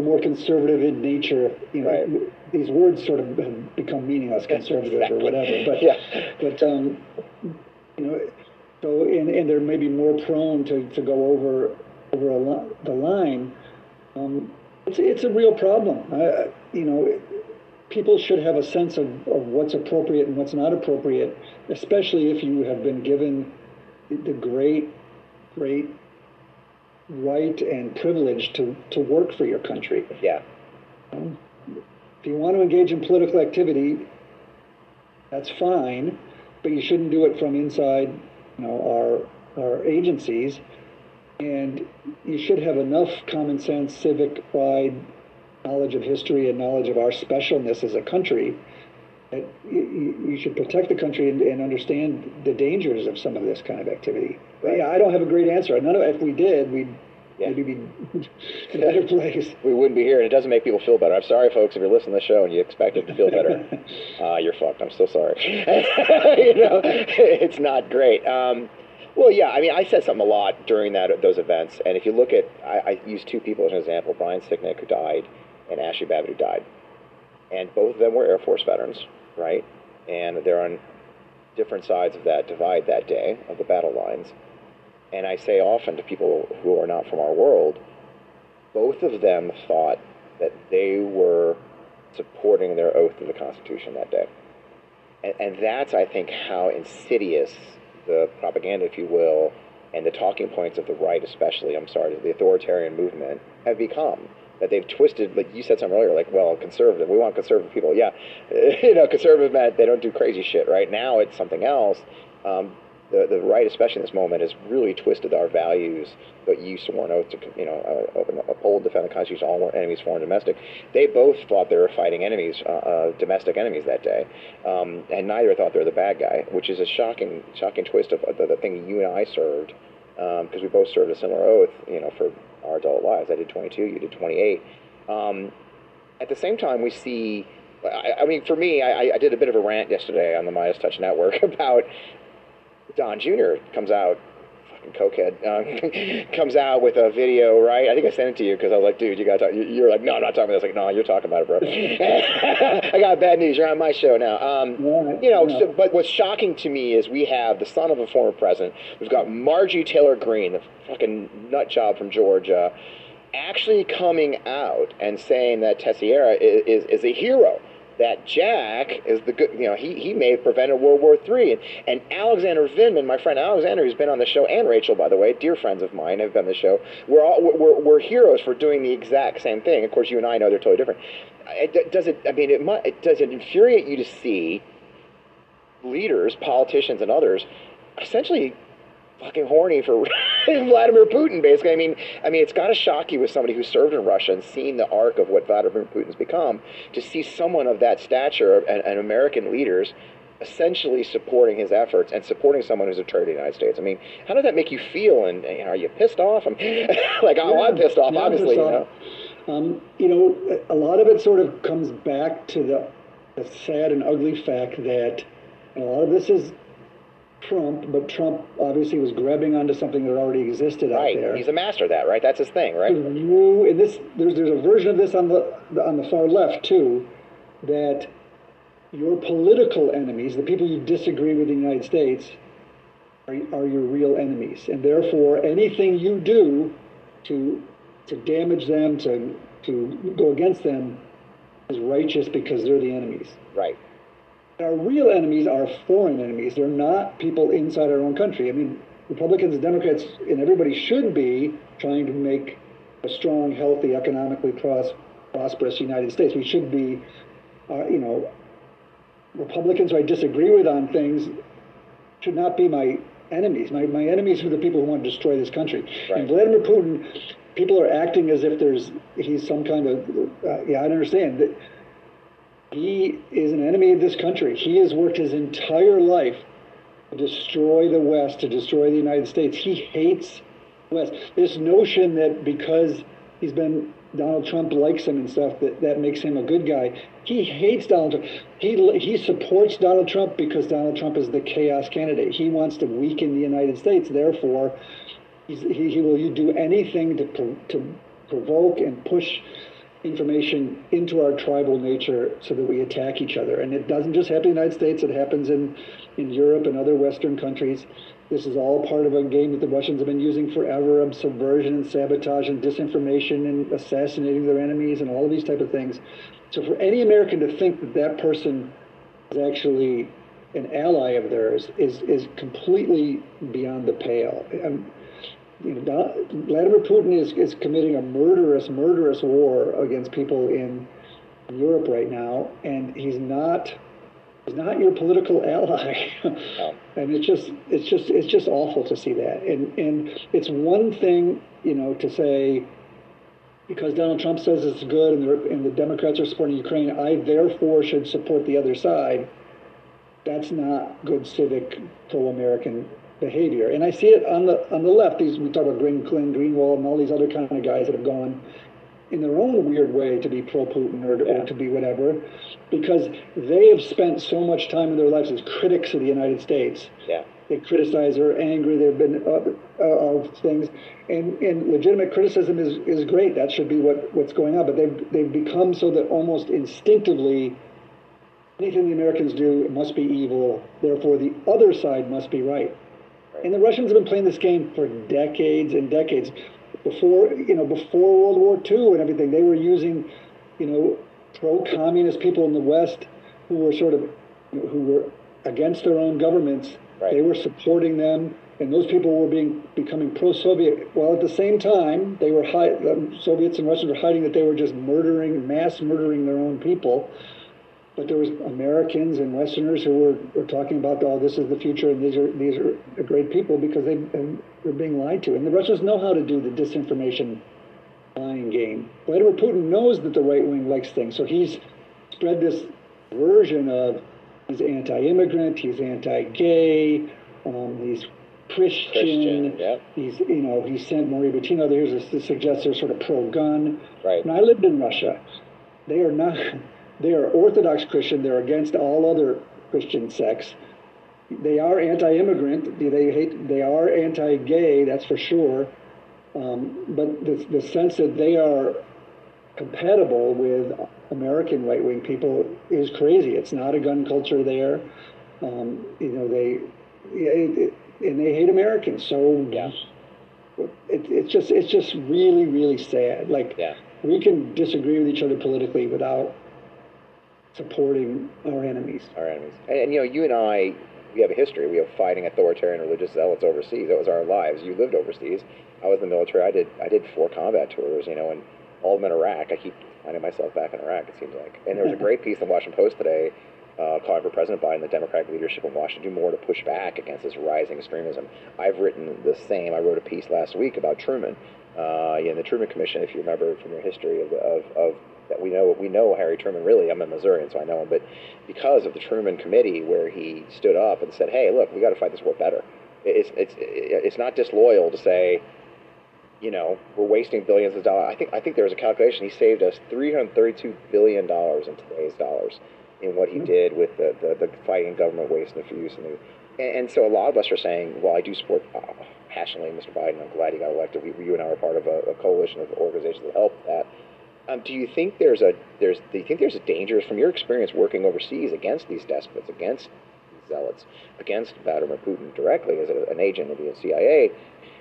who are more conservative in nature, you know, Right. these words sort of have become meaningless, conservative or whatever. But Yeah. but um, you know, so and, and they're maybe more prone to, to go over over a li- the line. Um, it's it's a real problem. I, you know, people should have a sense of, of what's appropriate and what's not appropriate, especially if you have been given the great, great right and privilege to, to work for your country. Yeah. If you want to engage in political activity, that's fine, but you shouldn't do it from inside, you know, our our agencies. And you should have enough common sense, civic pride, knowledge of history, and knowledge of our specialness as a country that you, should protect the country and, and understand the dangers of some of this kind of activity. But yeah, I don't have a great answer. None of if we did, we'd Yeah. maybe be *laughs* in a better place. We wouldn't be here, and it doesn't make people feel better. I'm sorry, folks, if you're listening to the show and you expect it to feel better. *laughs* uh, you're fucked. I'm so sorry. *laughs* you know, it's not great. Um, well, yeah, I mean, I said something a lot during that those events, and if you look at, I, I used two people as an example: Brian Sicknick, who died, and Ashli Babbitt, who died, and both of them were Air Force veterans, right? And they're on different sides of that divide that day of the battle lines. And I say often to people who are not from our world, both of them thought that they were supporting their oath to the Constitution that day. And, and that's, I think, how insidious the propaganda, if you will, and the talking points of the right, especially, I'm sorry, the authoritarian movement, have become. That they've twisted, like you said something earlier, like, well, conservative, we want conservative people. Yeah, *laughs* you know, conservative meant they don't do crazy shit, right? Now it's something else. Um, the, the right, especially in this moment, has really twisted our values that you swore an oath to, you know, uh, open- uphold, defend the Constitution, all enemies, foreign domestic. They both thought they were fighting enemies, uh, uh, domestic enemies that day, um, and neither thought they were the bad guy, which is a shocking, shocking twist of the, the thing you and I served, because we both served a similar oath, you know, for our adult lives. I did 22, you did 28. Um, at the same time, we see. I, I mean, for me, I, I did a bit of a rant yesterday on the Midas Touch Network *laughs* about Don Jr. comes out cokehead, uh, *laughs* comes out with a video, right? I think I sent it to you because I was like, dude, you got to talk. You're like, no, I'm not talking about this. Like, no, you're talking about it, bro. *laughs* I got bad news. You're on my show now. Um, Right, you know, yeah. so, but what's shocking to me is we have the son of a former president. We've got Margie Taylor Greene, the fucking nut job from Georgia, actually coming out and saying that Teixeira is, is, is a hero. That Jack is the good, you know, he, he may have prevented World War III. And, and Alexander Vindman, my friend Alexander, who's been on the show, and Rachel, by the way, dear friends of mine have been on the show, we're, all, we're, we're heroes for doing the exact same thing. Of course, you and I know they're totally different. It, does it, I mean, it, it, does it infuriate you to see leaders, politicians, and others essentially fucking horny for *laughs* Vladimir Putin. Basically, I mean, I mean, it's got to shock you as somebody who served in Russia and seen the arc of what Vladimir Putin's become to see someone of that stature and, and American leaders essentially supporting his efforts and supporting someone who's a traitor to the United States. I mean, how does that make you feel? And know, are you pissed off? I'm *laughs* like, oh, I'm pissed off, Yeah, obviously. pissed You know? Um, you know, a lot of it sort of comes back to the, the sad and ugly fact that a lot of this is Trump, but Trump obviously was grabbing onto something that already existed Right. out there. He's a master of that, right? That's his thing, right? And this there's there's a version of this on the on the far left too, that your political enemies, the people you disagree with in the United States, are, are your real enemies, and therefore anything you do to to damage them, to to go against them, is righteous because they're the enemies. Right. Our real enemies are foreign enemies. They're not people inside our own country. I mean, Republicans and Democrats and everybody should be trying to make a strong, healthy, economically pros- prosperous United States. We should be, uh, you know, Republicans who I disagree with on things should not be my enemies. My, my enemies are the people who want to destroy this country. Right. And Vladimir Putin, people are acting as if there's he's some kind of uh, yeah. I don't understand that he is an enemy of this country. He has worked his entire life to destroy the West, to destroy the United States. He hates West. This notion that because he's been Donald Trump likes him and stuff that that makes him a good guy. He hates Donald Trump. He he supports Donald Trump because Donald Trump is the chaos candidate. He wants to weaken the United States. Therefore, he he will do anything to to provoke and push information into our tribal nature so that we attack each other. And it doesn't just happen in the United States, it happens in, in Europe and other Western countries. This is all part of a game that the Russians have been using forever of subversion and sabotage and disinformation and assassinating their enemies and all of these type of things. So for any American to think that that person is actually an ally of theirs is, is completely beyond the pale. Don- Vladimir Putin is, is committing a murderous, murderous war against people in Europe right now, and he's not he's not your political ally. *laughs* and it's just it's just it's just awful to see that. And and it's one thing, you know, to say because Donald Trump says it's good and the, and the Democrats are supporting Ukraine, I therefore should support the other side. That's not good civic pro-American behavior. And I see it on the on the left. These we talk about Green Glenn Greenwald and all these other kind of guys that have gone in their own weird way to be pro-Putin or, or to be whatever, because they have spent so much time in their lives as critics of the United States. Yeah. They criticize, they're angry, they've been uh, uh, of things, and, and legitimate criticism is, is great. That should be what, what's going on. But they've they've become so that almost instinctively, anything the Americans do must be evil. Therefore, the other side must be right. And the Russians have been playing this game for decades and decades. Before you know, before World War II and everything, they were using, you know, pro-communist people in the West who were sort of who were against their own governments. Right. They were supporting them, and those people were being becoming pro-Soviet. While at the same time, they were hi- the Soviets and Russians were hiding that they were just murdering, mass murdering their own people. But there was Americans and Westerners who were, were talking about, oh, this is the future, and these are these are great people because they they're being lied to. And the Russians know how to do the disinformation lying game. Vladimir Putin knows that the right wing likes things, so he's spread this version of he's anti-immigrant, he's anti-gay, um, he's Christian. Christian, yep. He's you know he sent Maria Butina there to suggest they're sort of pro-gun. Right. And I lived in Russia. They are not. They are Orthodox Christian. They're against all other Christian sects. they are anti-immigrant. They hate. They are anti-gay. That's for sure. Um, but the, the sense that they are compatible with American right-wing people is crazy. It's not a gun culture there. Um, you know, they it, it, and they hate Americans. So Yeah. it, it's just it's just really really sad. Like Yeah. we can disagree with each other politically without supporting our enemies. our enemies. And, and, you know, you and I, we have a history. We have fighting authoritarian religious zealots overseas. That was our lives. You lived overseas. I was in the military. I did I did four combat tours. You know, and all of them in Iraq. I keep finding myself back in Iraq. It seems like. And there was a *laughs* great piece in the Washington Post today. Uh, calling for President Biden, the Democratic leadership in Washington, to do more to push back against this rising extremism. I've written the same. I wrote a piece last week about Truman, uh, yeah, the Truman Commission, if you remember from your history of, of, of that we know we know Harry Truman really. I'm a Missourian, so I know him, but because of the Truman Committee, where he stood up and said, "Hey, look, we got to fight this war better." It's it's it's not disloyal to say, you know, we're wasting billions of dollars. I think I think there was a calculation. He saved us 332 billion dollars in today's dollars in what he did with the, the, the fighting government waste and abuse. And, the, and, and so a lot of us are saying, well, I do support uh, passionately Mr. Biden. I'm glad he got elected. We, you and I are part of a, a coalition of organizations that help that. Um, do you think there's a there's do you think there's a danger from your experience working overseas against these despots, against these zealots, against Vladimir Putin directly as a, an agent of the CIA?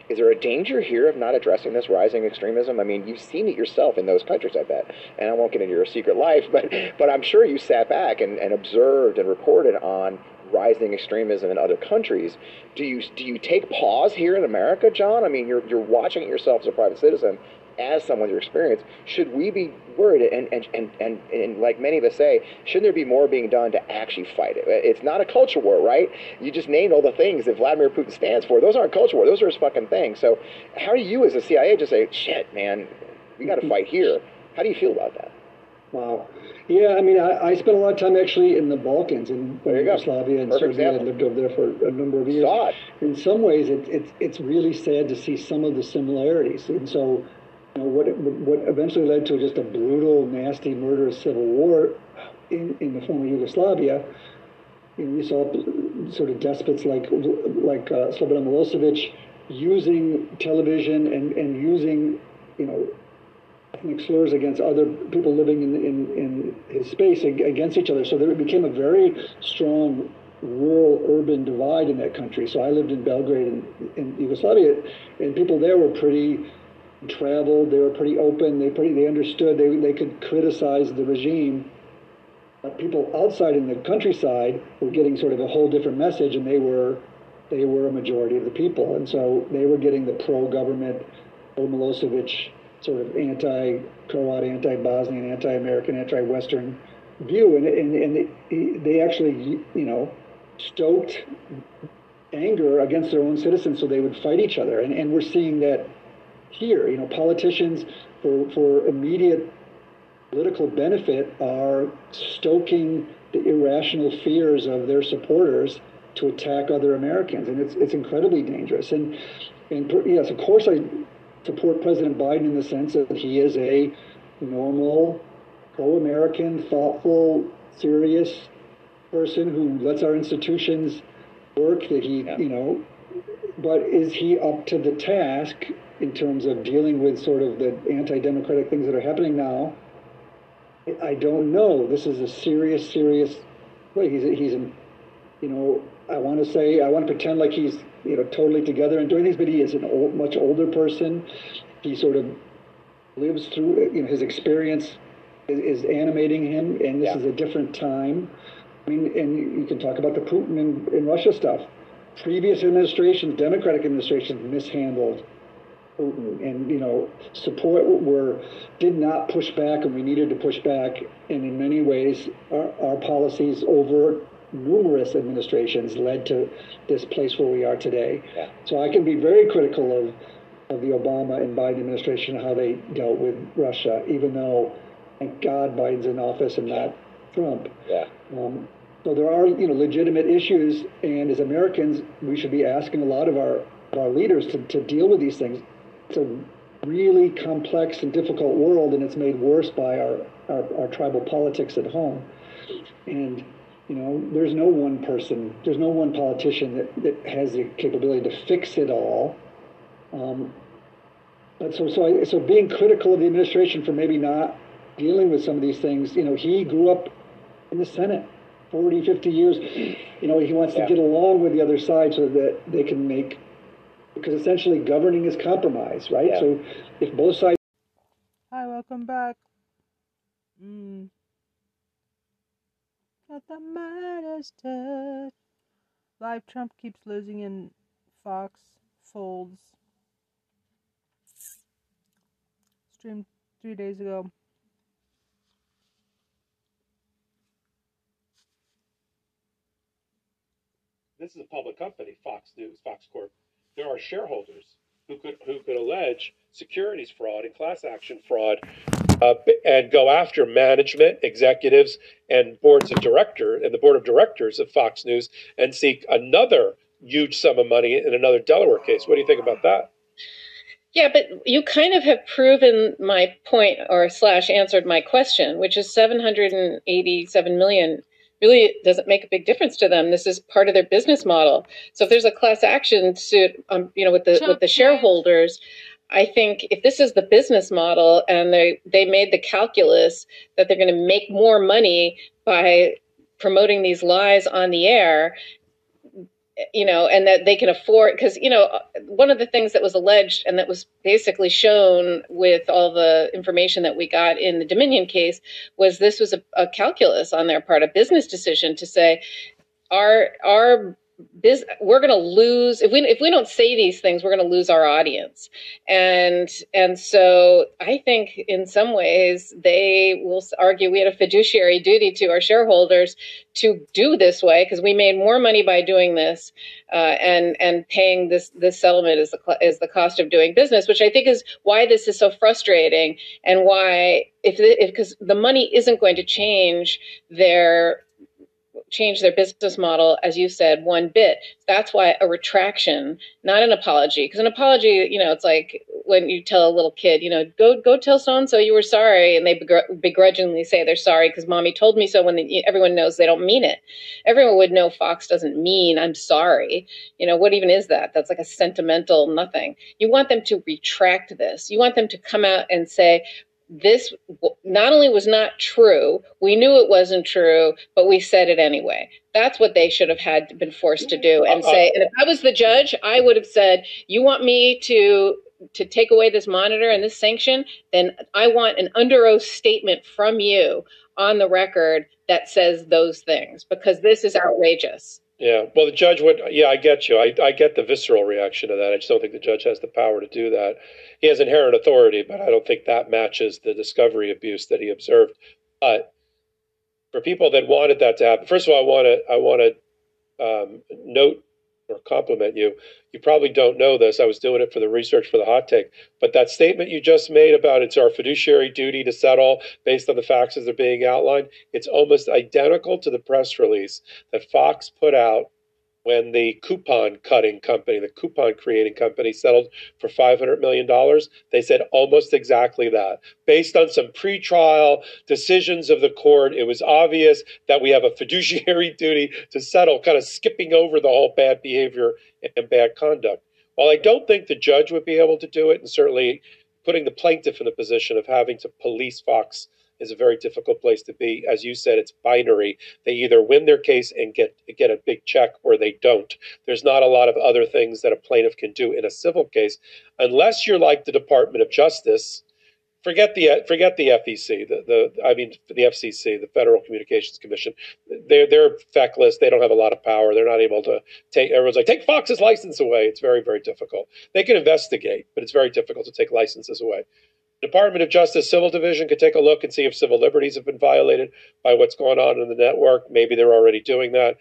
Is there a danger here of not addressing this rising extremism? I mean, you've seen it yourself in those countries, I bet. And I won't get into your secret life, *laughs* but but I'm sure you sat back and, and observed and reported on rising extremism in other countries. Do you do you take pause here in America, John? I mean, you're you're watching it yourself as a private citizen, as someone with your experience. Should we be worried? And and, and, and and like many of us say, shouldn't there be more being done to actually fight it? It's not a culture war, right? You just named all the things that Vladimir Putin stands for. Those aren't culture war. Those are his fucking things. So how do you, as a CIA, just say, shit, man, we got to fight here? How do you feel about that? Wow. Yeah, I mean, I, I spent a lot of time actually in the Balkans, in There you go. Yugoslavia and Perfect Serbia. I lived over there for a number of years. Saw it. In some ways, it, it's it's really sad to see some of the similarities. And so, know, what it, what eventually led to just a brutal, nasty, murderous civil war in, in the former Yugoslavia. You know, we saw sort of despots like like uh, Slobodan Milosevic using television and, and using, you know, ethnic slurs against other people living in, in, in his space against each other. So there it became a very strong rural urban divide in that country. So I lived in Belgrade in, in Yugoslavia, and people there were pretty traveled. They were pretty open. They pretty they understood. They they could criticize the regime. But people outside in the countryside were getting sort of a whole different message, and they were they were a majority of the people, and so they were getting the pro-government, pro-Milosevic sort of anti-Croat, anti-Bosnian, anti-American, anti-Western view, and and, and they, they actually you know stoked anger against their own citizens, so they would fight each other, and and we're seeing that here. You know, politicians for for immediate political benefit are stoking the irrational fears of their supporters to attack other Americans, and it's it's incredibly dangerous. And and yes, of course, I support President Biden in the sense that he is a normal, pro-American, thoughtful, serious person who lets our institutions work. That he, you know, but is he up to the task in terms of dealing with sort of the anti-democratic things that are happening now? I don't know. This is a serious, serious. Well, he's he's a, you know, I want to say I want to pretend like he's you know totally together and doing things, but he is an old, much older person. He sort of lives through you know his experience is, is animating him, and this Yeah. is a different time. I mean, and you can talk about the Putin and, and Russia stuff. Previous administrations, Democratic administrations, mishandled Putin and you know support were did not push back and we needed to push back and in many ways our, our policies over numerous administrations led to this place where we are today Yeah. so i can be very critical of of the obama and biden administration how they dealt with russia even though thank god biden's in office and not trump Yeah. um, so there are, you know, legitimate issues, and as Americans, we should be asking a lot of our, our leaders to, to deal with these things. It's a really complex and difficult world, and it's made worse by our, our, our tribal politics at home. And You know, there's no one person, there's no one politician that, that has the capability to fix it all. Um, but so, so, I, so being critical of the administration for maybe not dealing with some of these things, you know, he grew up in the Senate 40, 50 years. You know, he wants to get along with the other side so that they can make, because essentially governing is compromise, right? Yeah. So if both sides Hi, welcome back. Mm. Got the Midas touch. Live Trump keeps losing in Fox folds. Streamed three days ago. this is a public company, Fox News, Fox Corp. There are shareholders who could who could allege securities fraud and class action fraud, uh, and go after management, executives, and boards of director and the board of directors of Fox News and seek another huge sum of money in another Delaware case. What do you think about that? Yeah, but you kind of have proven my point or slash answered my question, which is 787 million really doesn't make a big difference to them. This is part of their business model. So if there's a class action suit, um, you know, with the with the shareholders, I think if this is the business model and they they made the calculus that they're going to make more money by promoting these lies on the air, you know, and that they can afford because you know one of the things that was alleged and that was basically shown with all the information that we got in the Dominion case was this was a, a calculus on their part, a business decision to say our our biz, we're going to lose if we if we don't say these things we're going to lose our audience. And and so i think in some ways they will argue we had a fiduciary duty to our shareholders to do this way because we made more money by doing this uh, and and paying this this settlement is the is the cost of doing business which i think is why this is so frustrating and why if if because the money isn't going to change their change their business model, as you said, one bit. That's why a retraction, not an apology, because an apology, you know, it's like when you tell a little kid, you know, go go tell so and so you were sorry, and they begr- begrudgingly say they're sorry because mommy told me so. When the, everyone knows they don't mean it, everyone would know Fox doesn't mean I'm sorry. You know, what even is that? That's like a sentimental nothing. You want them to retract this. You want them to come out and say, this not only was not true, we knew it wasn't true, but we said it anyway. That's what they should have had been forced to do and say. And if I was the judge, I would have said, "You want me to to take away this monitor and this sanction? Then I want an under oath statement from you on the record that says those things because this is outrageous." Yeah, well, the judge would. Yeah, I get you. I, I get the visceral reaction to that. I just don't think the judge has the power to do that. He has inherent authority, but I don't think that matches the discovery abuse that he observed. But for people that wanted that to happen, first of all, I want to I want to um, note or compliment you. You probably don't know this. I was doing it for the research for the hot take, but that statement you just made about it's our fiduciary duty to settle based on the facts as they're being outlined, it's almost identical to the press release that Fox put out when the coupon cutting company, the coupon creating company, settled for $500 million. They said almost exactly that. Based on some pretrial decisions of the court, it was obvious that we have a fiduciary *laughs* duty to settle, kind of skipping over the whole bad behavior and bad conduct. While I don't think the judge would be able to do it, and certainly putting the plaintiff in a position of having to police Fox is a very difficult place to be. As you said, it's binary. They either win their case and get get a big check or they don't. There's not a lot of other things that a plaintiff can do in a civil case unless you're like the Department of Justice. Forget the forget the FEC, the, the I mean the FCC, the Federal Communications Commission. They're they're feckless. They don't have a lot of power. They're not able to take. Everyone's like take Fox's license away. It's very very difficult. They can investigate, but it's very difficult to take licenses away. Department of Justice Civil Division could take a look and see if civil liberties have been violated by what's going on in the network. Maybe they're already doing that.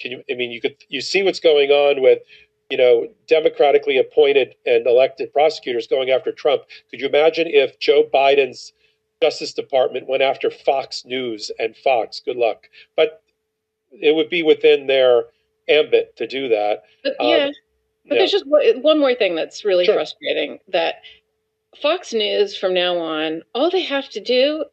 Can you? I mean, you could you see what's going on with, you know, democratically appointed and elected prosecutors going after Trump. Could you imagine if Joe Biden's Justice Department went after Fox News and Fox? Good luck. But it would be within their ambit to do that. But, Um, yeah, but yeah. there's just one one more thing that's really Sure. frustrating that Fox News from now on, all they have to do,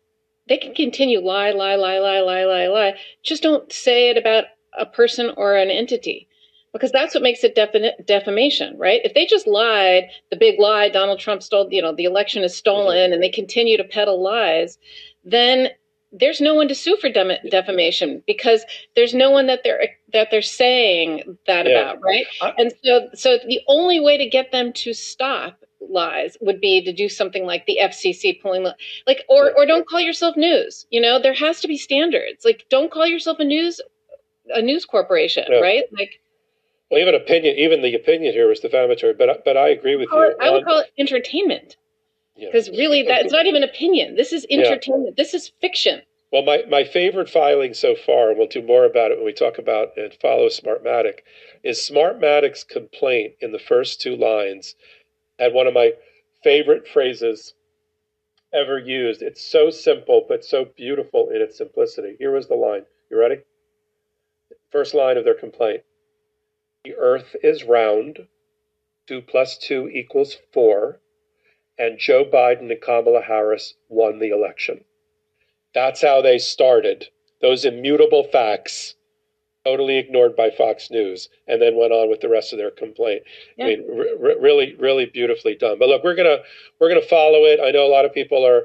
they can continue lie, lie, lie, lie, lie, lie, lie. Just don't say it about a person or an entity because that's what makes it definite defamation, right? If they just lied, the big lie, Donald Trump stole, you know, the election is stolen, and they continue to peddle lies, then there's no one to sue for dem- defamation because there's no one that they're that they're saying that yeah. about, right? I, and so, so the only way to get them to stop lies would be to do something like the FCC pulling the like, or or don't call yourself news. You know, there has to be standards. Like, don't call yourself a news a news corporation, yeah. right? Like well, even opinion, even the opinion here is defamatory. But but I agree with you. I would call it entertainment because yeah. really, that it's not even opinion. This is entertainment. Yeah. This is fiction. Well, my, my favorite filing so far, and we'll do more about it when we talk about and follow Smartmatic, is Smartmatic's complaint in the first two lines had one of my favorite phrases ever used. It's so simple, but so beautiful in its simplicity. Here was the line. You ready? First line of their complaint the earth is round, 2 plus 2 equals 4, and Joe Biden and Kamala Harris won the election. That's how they started. Those immutable facts, totally ignored by Fox News, and then went on with the rest of their complaint. Yeah. I mean, r- really, really beautifully done. But look, we're gonna we're gonna follow it. I know a lot of people are,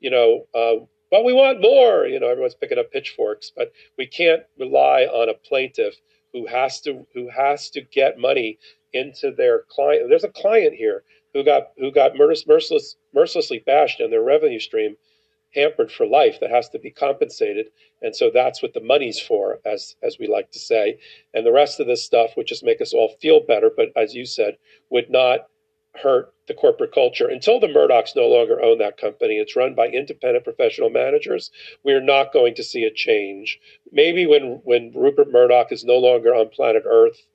you know, uh, but we want more. You know, everyone's picking up pitchforks, but we can't rely on a plaintiff who has to who has to get money into their client. There's a client here who got who got merciless, mercilessly bashed and their revenue stream hampered for life that has to be compensated and so that's what the money's for as as we like to say and the rest of this stuff would just make us all feel better but as you said would not hurt the corporate culture until the Murdochs no longer own that company. It's run by independent professional managers. We're not going to see a change. Maybe when when Rupert Murdoch is no longer on planet Earth,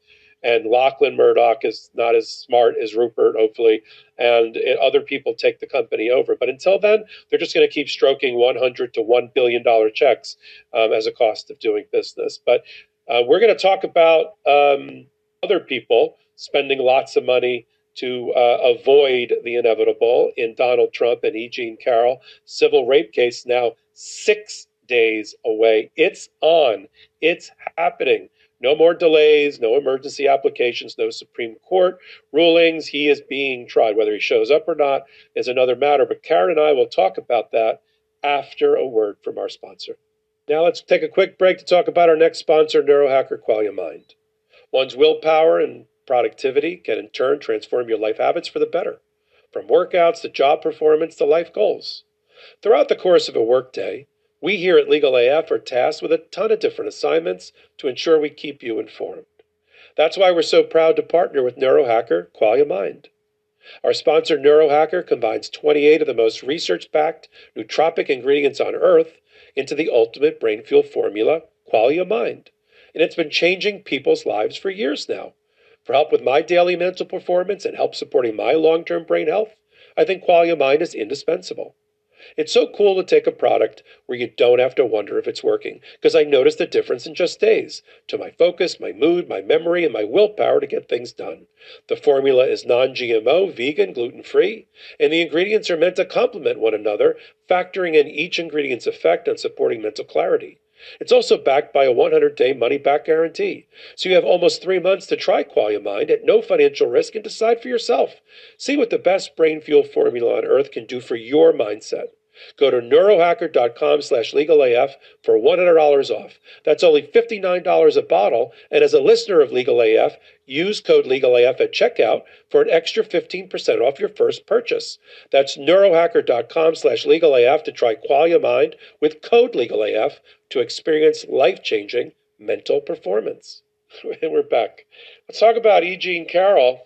and Lachlan Murdoch is not as smart as Rupert, hopefully, and other people take the company over. But until then, they're just going to keep stroking 100 to 1 billion dollar checks um, as a cost of doing business. But uh, we're going to talk about um, other people spending lots of money to uh, avoid the inevitable in Donald Trump and E. Jean Carroll civil rape case now six days away. It's on. It's happening. No more delays, no emergency applications, no Supreme Court rulings. He is being tried. Whether he shows up or not is another matter. But Karen and I will talk about that after a word from our sponsor. Now let's take a quick break to talk about our next sponsor, Neurohacker Qualia Mind. One's willpower and productivity can in turn transform your life habits for the better, from workouts to job performance to life goals. Throughout the course of a workday, we here at Legal AF are tasked with a ton of different assignments to ensure we keep you informed. That's why we're so proud to partner with Neurohacker Qualia Mind. Our sponsor, Neurohacker, combines 28 of the most research backed nootropic ingredients on Earth into the ultimate brain fuel formula, Qualia Mind. And it's been changing people's lives for years now. For help with my daily mental performance and help supporting my long term brain health, I think Qualia Mind is indispensable. It's so cool to take a product where you don't have to wonder if it's working, because I noticed the difference in just days to my focus, my mood, my memory, and my willpower to get things done. The formula is non GMO, vegan, gluten free, and the ingredients are meant to complement one another, factoring in each ingredient's effect on supporting mental clarity. It's also backed by a 100 day money back guarantee. So you have almost three months to try Qualia Mind at no financial risk and decide for yourself. See what the best brain fuel formula on earth can do for your mindset. Go to neurohacker.com slash legalaf for $100 off. That's only $59 a bottle. And as a listener of Legal AF, use code LegalAF at checkout for an extra 15% off your first purchase. That's neurohacker.com slash legalaf to try Qualia Mind with code LegalAF to experience life-changing mental performance. and *laughs* we're back. Let's talk about E. Jean Carroll.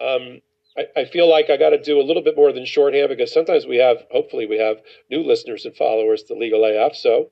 Um, I, I, feel like I got to do a little bit more than shorthand because sometimes we have, hopefully, we have new listeners and followers to Legal AF. So,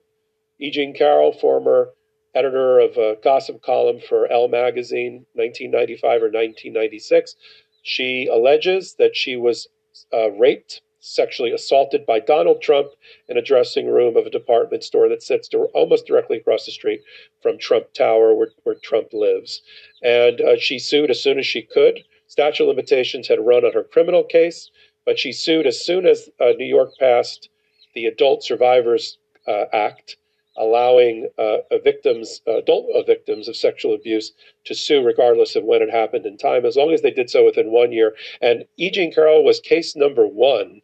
E. Jean Carroll, former editor of a gossip column for Elle magazine, 1995 or 1996. She alleges that she was uh, raped, sexually assaulted by Donald Trump in a dressing room of a department store that sits almost directly across the street from Trump Tower, where, where Trump lives. And uh, she sued as soon as she could. Statute of limitations had run on her criminal case, but she sued as soon as uh, New York passed the Adult Survivors uh, Act, allowing uh, victims, adult victims of sexual abuse, to sue regardless of when it happened in time, as long as they did so within one year. And E. Jean Carroll was case number one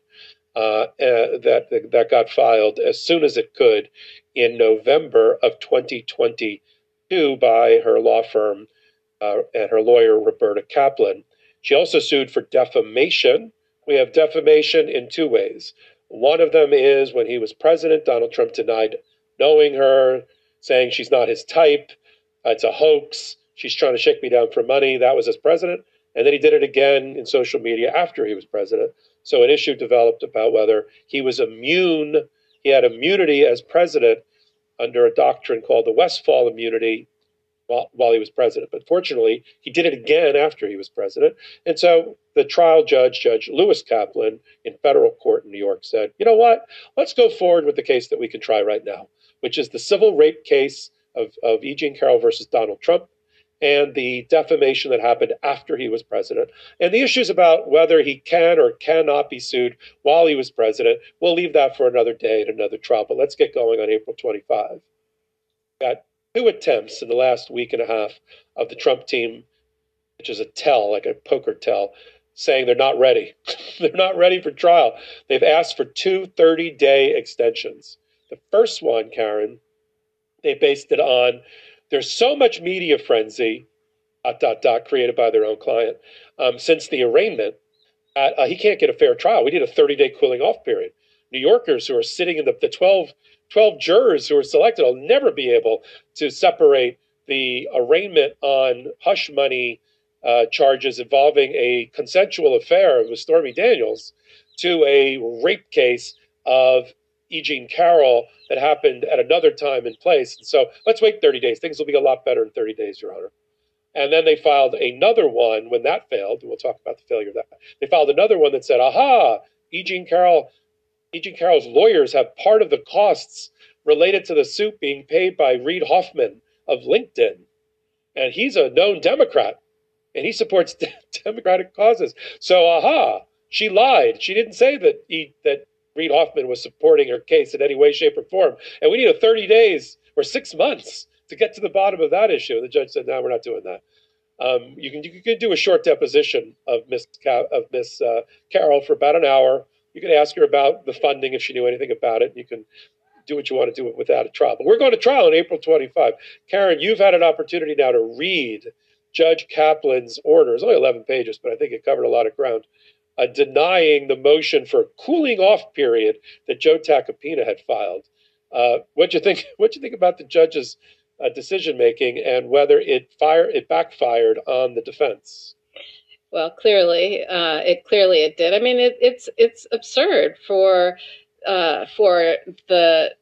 uh, uh, that that got filed as soon as it could in November of 2022 by her law firm uh, and her lawyer Roberta Kaplan. She also sued for defamation. We have defamation in two ways. One of them is when he was president, Donald Trump denied knowing her, saying she's not his type, it's a hoax, she's trying to shake me down for money. That was as president. And then he did it again in social media after he was president. So an issue developed about whether he was immune, he had immunity as president under a doctrine called the Westfall immunity while, while he was president. But fortunately, he did it again after he was president. And so the trial judge, Judge Lewis Kaplan, in federal court in New York, said, you know what? Let's go forward with the case that we can try right now, which is the civil rape case of, of E. Jean Carroll versus Donald Trump and the defamation that happened after he was president. And the issues about whether he can or cannot be sued while he was president, we'll leave that for another day and another trial. But let's get going on April 25. Got two attempts in the last week and a half of the Trump team, which is a tell, like a poker tell, saying they're not ready. *laughs* they're not ready for trial. They've asked for two 30 day extensions. The first one, Karen, they based it on there's so much media frenzy, dot, dot, dot, created by their own client um, since the arraignment. Uh, uh, he can't get a fair trial. We need a 30 day cooling off period. New Yorkers who are sitting in the, the 12, 12 jurors who are selected will never be able to separate the arraignment on hush money uh, charges involving a consensual affair with Stormy Daniels to a rape case of E. Jean Carroll that happened at another time and place. So let's wait 30 days. Things will be a lot better in 30 days, Your Honor. And then they filed another one when that failed. We'll talk about the failure of that. They filed another one that said, aha, E. Jean Carroll, E. Jean Carroll's lawyers have part of the costs related to the suit being paid by Reid Hoffman of LinkedIn. And he's a known Democrat and he supports de- *laughs* Democratic causes. So, aha, she lied. She didn't say that he, that Reid Hoffman was supporting her case in any way, shape, or form. And we need a 30 days or six months to get to the bottom of that issue. And the judge said, no, we're not doing that. Um, you can you can do a short deposition of Miss of Miss uh, for about an hour. You can ask her about the funding if she knew anything about it. You can do what you want to do without a trial. But we're going to trial on April 25. Karen, you've had an opportunity now to read Judge Kaplan's order. It's only 11 pages, but I think it covered a lot of ground uh, denying the motion for a cooling off period that Joe Tacopina had filed. Uh, what do you think? *laughs* What do you think about the judge's uh, decision making and whether it fire it backfired on the defense? Well, clearly, uh, it clearly it did. I mean, it, it's it's absurd for uh, for the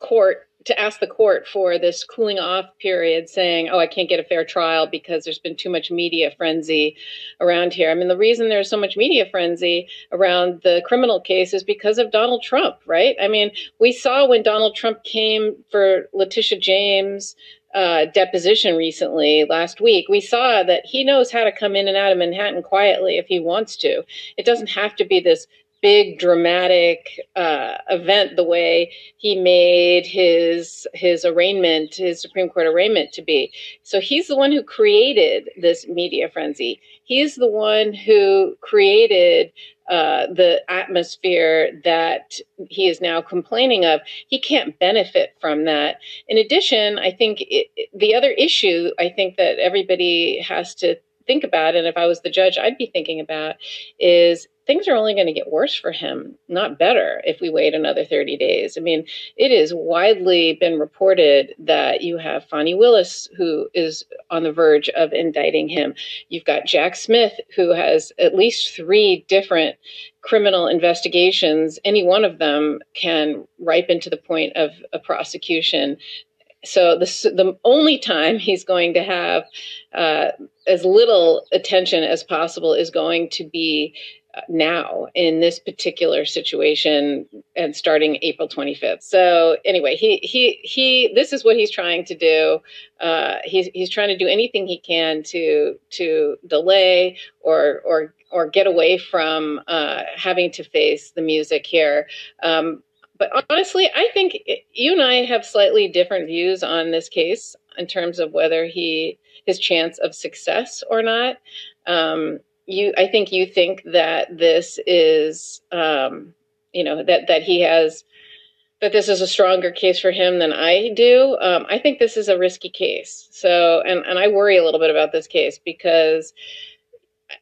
court to ask the court for this cooling off period saying oh i can't get a fair trial because there's been too much media frenzy around here i mean the reason there's so much media frenzy around the criminal case is because of donald trump right i mean we saw when donald trump came for letitia james uh, deposition recently last week, we saw that he knows how to come in and out of Manhattan quietly if he wants to. It doesn't have to be this big dramatic uh, event the way he made his his arraignment his supreme court arraignment to be. So he's the one who created this media frenzy. He's the one who created uh, the atmosphere that he is now complaining of. He can't benefit from that. In addition i think it, the other issue i think that everybody has to think about and if i was the judge i'd be thinking about is things are only going to get worse for him, not better, if we wait another 30 days. I mean, it has widely been reported that you have Fani Willis, who is on the verge of indicting him. You've got Jack Smith, who has at least three different criminal investigations. Any one of them can ripen to the point of a prosecution so the the only time he's going to have uh, as little attention as possible is going to be now in this particular situation and starting April 25th. So anyway, he he he this is what he's trying to do. Uh, he's he's trying to do anything he can to to delay or or or get away from uh, having to face the music here. Um, but honestly, I think you and I have slightly different views on this case in terms of whether he his chance of success or not. Um, you, I think you think that this is, um, you know, that that he has that this is a stronger case for him than I do. Um, I think this is a risky case. So, and and I worry a little bit about this case because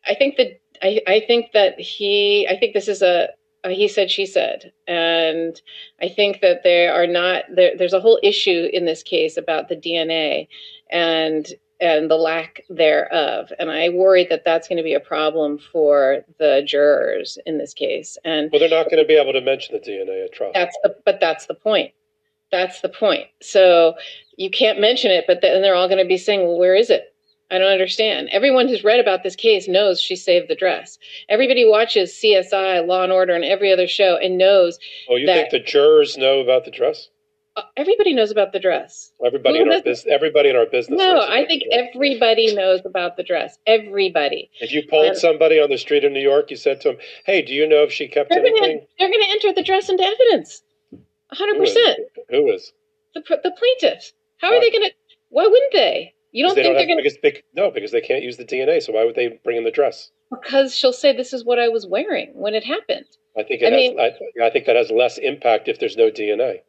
I think that I, I think that he I think this is a, he said she said and I think that there are not there, there's a whole issue in this case about the DNA and and the lack thereof. And I worry that that's going to be a problem for the jurors in this case. And Well, they're not going to be able to mention the DNA at trial. that's the but that's the point. That's the point. So you can't mention it, but then they're all going to be saying, "Well, where is it?" I don't understand. Everyone who's read about this case knows she saved the dress. Everybody watches CSI, Law and Order, and every other show and knows Oh, you think the jurors know about the dress? Everybody knows about the dress. Everybody Who in our doesn't? business. Everybody in our business. No, knows I think the dress. everybody knows about the dress. Everybody. If you pulled and- somebody on the street in New York, you said to them, "Hey, do you know if she kept They're going to anything?" they're going to enter the dress into evidence. hundred Who is? percent. Who is? The pr- the plaintiffs. How are Why? they going to? Why wouldn't they? You don't Because they think don't they're have, going to? because they, no, because they can't use the DNA. So why would they bring in the dress? Because she'll say this is what I was wearing when it happened. I think I has. mean- I, I think that has less impact if there's no DNA.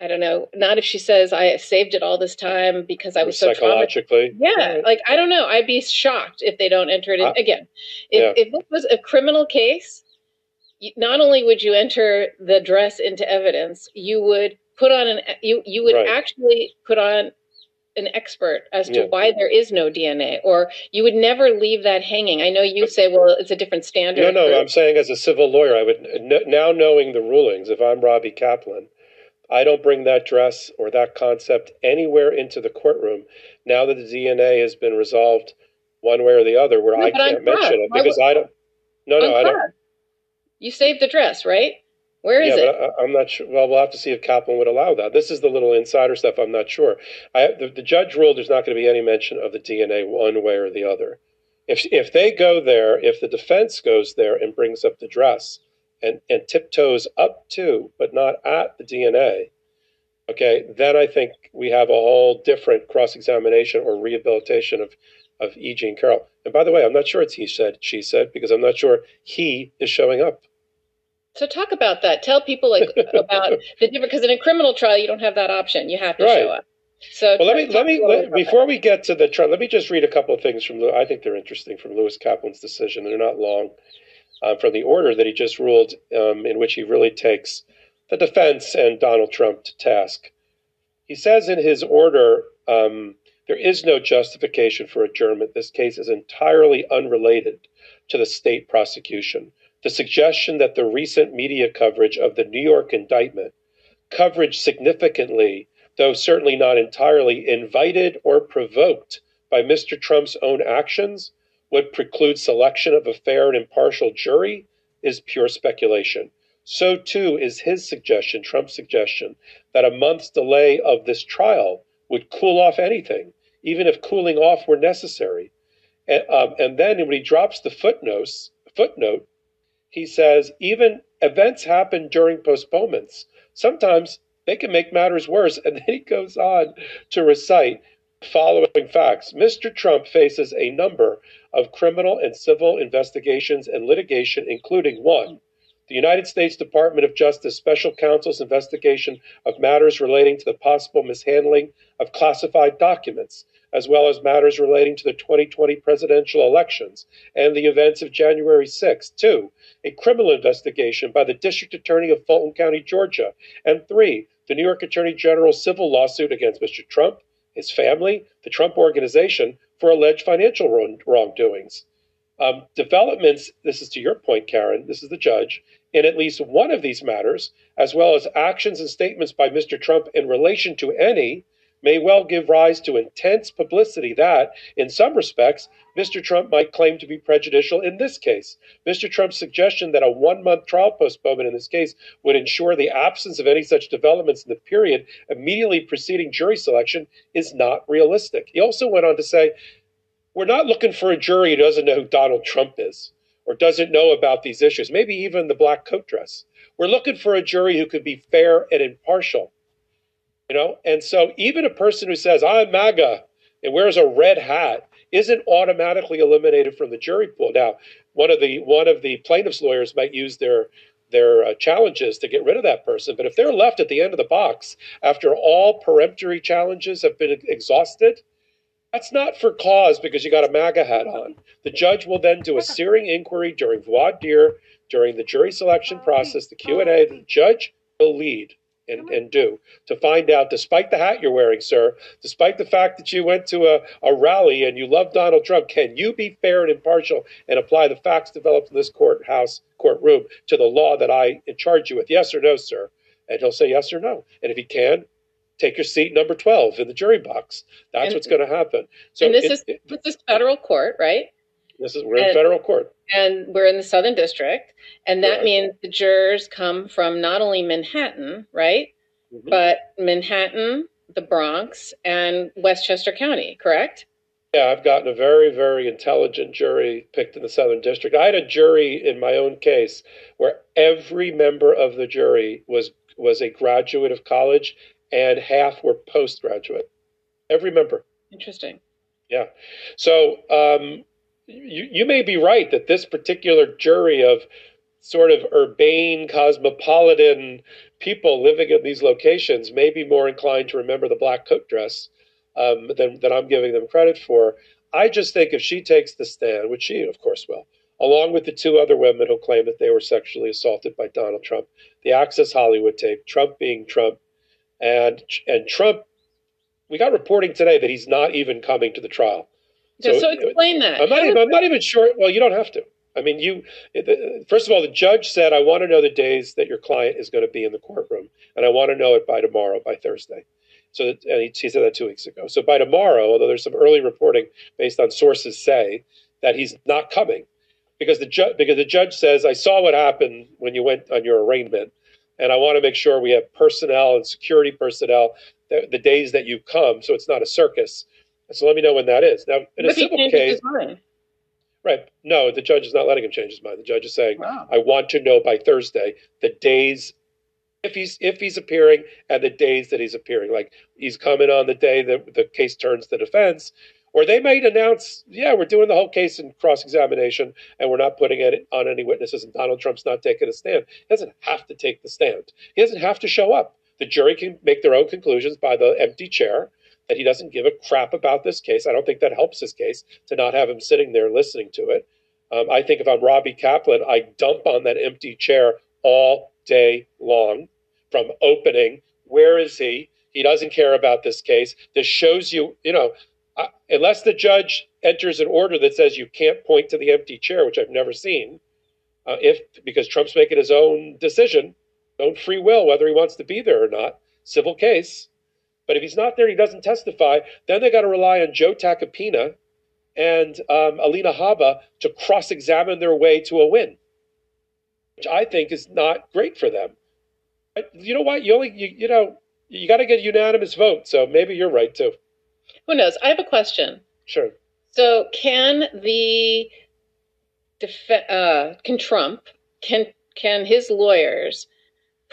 I don't know. Not if she says I saved it all this time because I was so traumatized. psychologically. Yeah, like I don't know. I'd be shocked if they don't enter it in. Again. If yeah. if it was a criminal case, not only would you enter the dress into evidence, you would put on an you you would Right. actually put on an expert as to Yeah. why there is no DNA, or you would never leave that hanging. I know you say, well, it's a different standard. No, no. for- I'm saying as a civil lawyer, I would now knowing the rulings. If I'm Robbie Kaplan, I don't bring that dress or that concept anywhere into the courtroom. Now that the DNA has been resolved, one way or the other, where No, I can't mention it because would- I don't. No, no, I don't. You saved the dress, right? Where is yeah, it? I, I'm not sure. Well, we'll have to see if Kaplan would allow that. This is the little insider stuff. I'm not sure. I, the, the judge ruled there's not going to be any mention of the DNA one way or the other. If if they go there, if the defense goes there and brings up the dress and and tiptoes up to, but not at the DNA, okay, then I think we have a whole different cross examination or rehabilitation of of E. Jean Carroll. And by the way, I'm not sure it's he said, she said, because I'm not sure he is showing up. So talk about that. Tell people like *laughs* about the different because in a criminal trial you don't have that option. You have to Right. show up. So Well, let me let me a little bit let, about that. before we get to the trial. Let me just read a couple of things from. I think they're interesting from Lewis Kaplan's decision. They're not long. Uh, from the order that he just ruled, um, in which he really takes the defense and Donald Trump to task. He says in his order, um, there is no justification for adjournment. This case is entirely unrelated to the state prosecution. The suggestion that the recent media coverage of the New York indictment, coverage significantly, though certainly not entirely, invited or provoked by Mr. Trump's own actions, would preclude selection of a fair and impartial jury is pure speculation. So too is his suggestion, Trump's suggestion, that a month's delay of this trial would cool off anything, even if cooling off were necessary. And, um, and then when he drops the footnotes, footnote, he says even events happen during postponements. Sometimes they can make matters worse. *laughs* And then he goes on to recite following facts. Mr. Trump faces a number of criminal and civil investigations and litigation, including one, the United States Department of Justice Special Counsel's investigation of matters relating to the possible mishandling of classified documents, as well as matters relating to the 2020 presidential elections and the events of January 6. Two, a criminal investigation by the District Attorney of Fulton County, Georgia. And three, the New York Attorney General's civil lawsuit against Mr. Trump, his family, the Trump Organization for alleged financial wrong- wrongdoings. Um, developments, this is to your point, Karen, this is the judge, in at least one of these matters, as well as actions and statements by Mr. Trump in relation to any, may well give rise to intense publicity that, in some respects, Mr. Trump might claim to be prejudicial in this case. Mr. Trump's suggestion that a one month trial postponement in this case would ensure the absence of any such developments in the period immediately preceding jury selection is not realistic. He also went on to say, We're not looking for a jury who doesn't know who Donald Trump is. or doesn't know about these issues, maybe even the black coat dress. We're looking for a jury who could be fair and impartial. You know, and so even a person who says, I'm MAGA and wears a red hat isn't automatically eliminated from the jury pool. Now, one of the one of the plaintiff's lawyers might use their their uh, challenges to get rid of that person, but if they're left at the end of the box after all peremptory challenges have been exhausted, that's not for cause because you got a MAGA hat on. The judge will then do a searing inquiry during voir dire, during the jury selection process, the Q and A. The judge will lead and, and do to find out, despite the hat you're wearing, sir, despite the fact that you went to a, a rally and you love Donald Trump, can you be fair and impartial and apply the facts developed in this courthouse courtroom to the law that I charge you with? Yes or no, sir? And he'll say yes or no. And if he can, take your seat number 12 in the jury box. That's And- what's going to happen. So and this it- is it- this is federal court, right? This is we're in federal court. And we're in the Southern District, and that Right. means the jurors come from not only Manhattan, right, Mhm. but Manhattan, the Bronx, and Westchester County, correct? Yeah, I've gotten a very, very intelligent jury picked in the Southern District. I had a jury in my own case where every member of the jury was was a graduate of college and half were postgraduate. Every member. Interesting. Yeah. So um, you you may be right that this particular jury of sort of urbane, cosmopolitan people living in these locations may be more inclined to remember the black coat dress um, than than I'm giving them credit for. I just think if she takes the stand, which she of course will, along with the two other women who claim that they were sexually assaulted by Donald Trump, the Access Hollywood tape, Trump being Trump, and and Trump. We got reporting today that he's not even coming to the trial. So, So- so explain that. I'm not, even, I'm not even sure. Well, you don't have to. I mean, you. First of all, the judge said, "I want to know the days that your client is going to be in the courtroom, and I want to know it by tomorrow, by Thursday." So, that, and he, he said that two weeks ago. So by tomorrow, although there's some early reporting based on sources say that he's not coming, because the judge because the judge says, "I saw what happened when you went on your arraignment, and I want to make sure we have personnel and security personnel the, the days that you come, so it's not a circus." So let me know when that is. Now, in a What he civil case, his mind? Right. No, the judge is not letting him change his mind. The judge is saying, Wow. I want to know by Thursday the days if he's if he's appearing and the days that he's appearing. Like he's coming on the day that the case turns to defense. Or they might announce, yeah, we're doing the whole case in cross examination and we're not putting it on any witnesses and Donald Trump's not taking a stand. He doesn't have to take the stand. He doesn't have to show up. The jury can make their own conclusions by the empty chair that he doesn't give a crap about this case. I don't think that helps his case to not have him sitting there listening to it. Um, I think if I'm Robbie Kaplan, I dump on that empty chair all day long from opening. Where is he? He doesn't care about this case. This shows you, you know, unless the judge enters an order that says you can't point to the empty chair, which I've never seen, uh, if because Trump's making his own decision, own free will whether he wants to be there or not, civil case. But if he's not there, he doesn't testify. Then they got to rely on Joe Tacopina and um, Alina Habba to cross-examine their way to a win, which I think is not great for them. But you know what? You only you, you know you got to get a unanimous vote. So maybe you're right too. Who knows? I have a question. Sure. So can the def- uh, can Trump can can his lawyers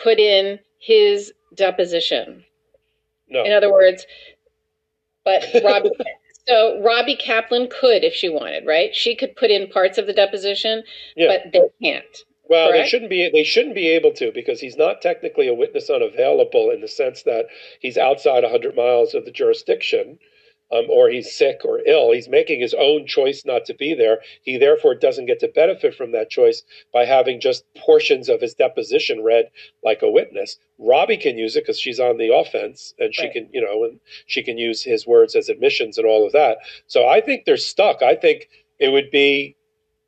put in his deposition? No. In other words, but Robbie. *laughs* so Robbie Kaplan could, if she wanted, right? She could put in parts of the deposition, Yeah. but they can't. Well, they shouldn't be. They shouldn't be able to because he's not technically a witness unavailable in the sense that he's outside 100 miles of the jurisdiction, um, or he's sick or ill. He's making his own choice not to be there. He therefore doesn't get to benefit from that choice by having just portions of his deposition read like a witness. Robbie can use it because she's on the offense, and she Right. can, you know, and she can use his words as admissions and all of that. So I think they're stuck. I think it would be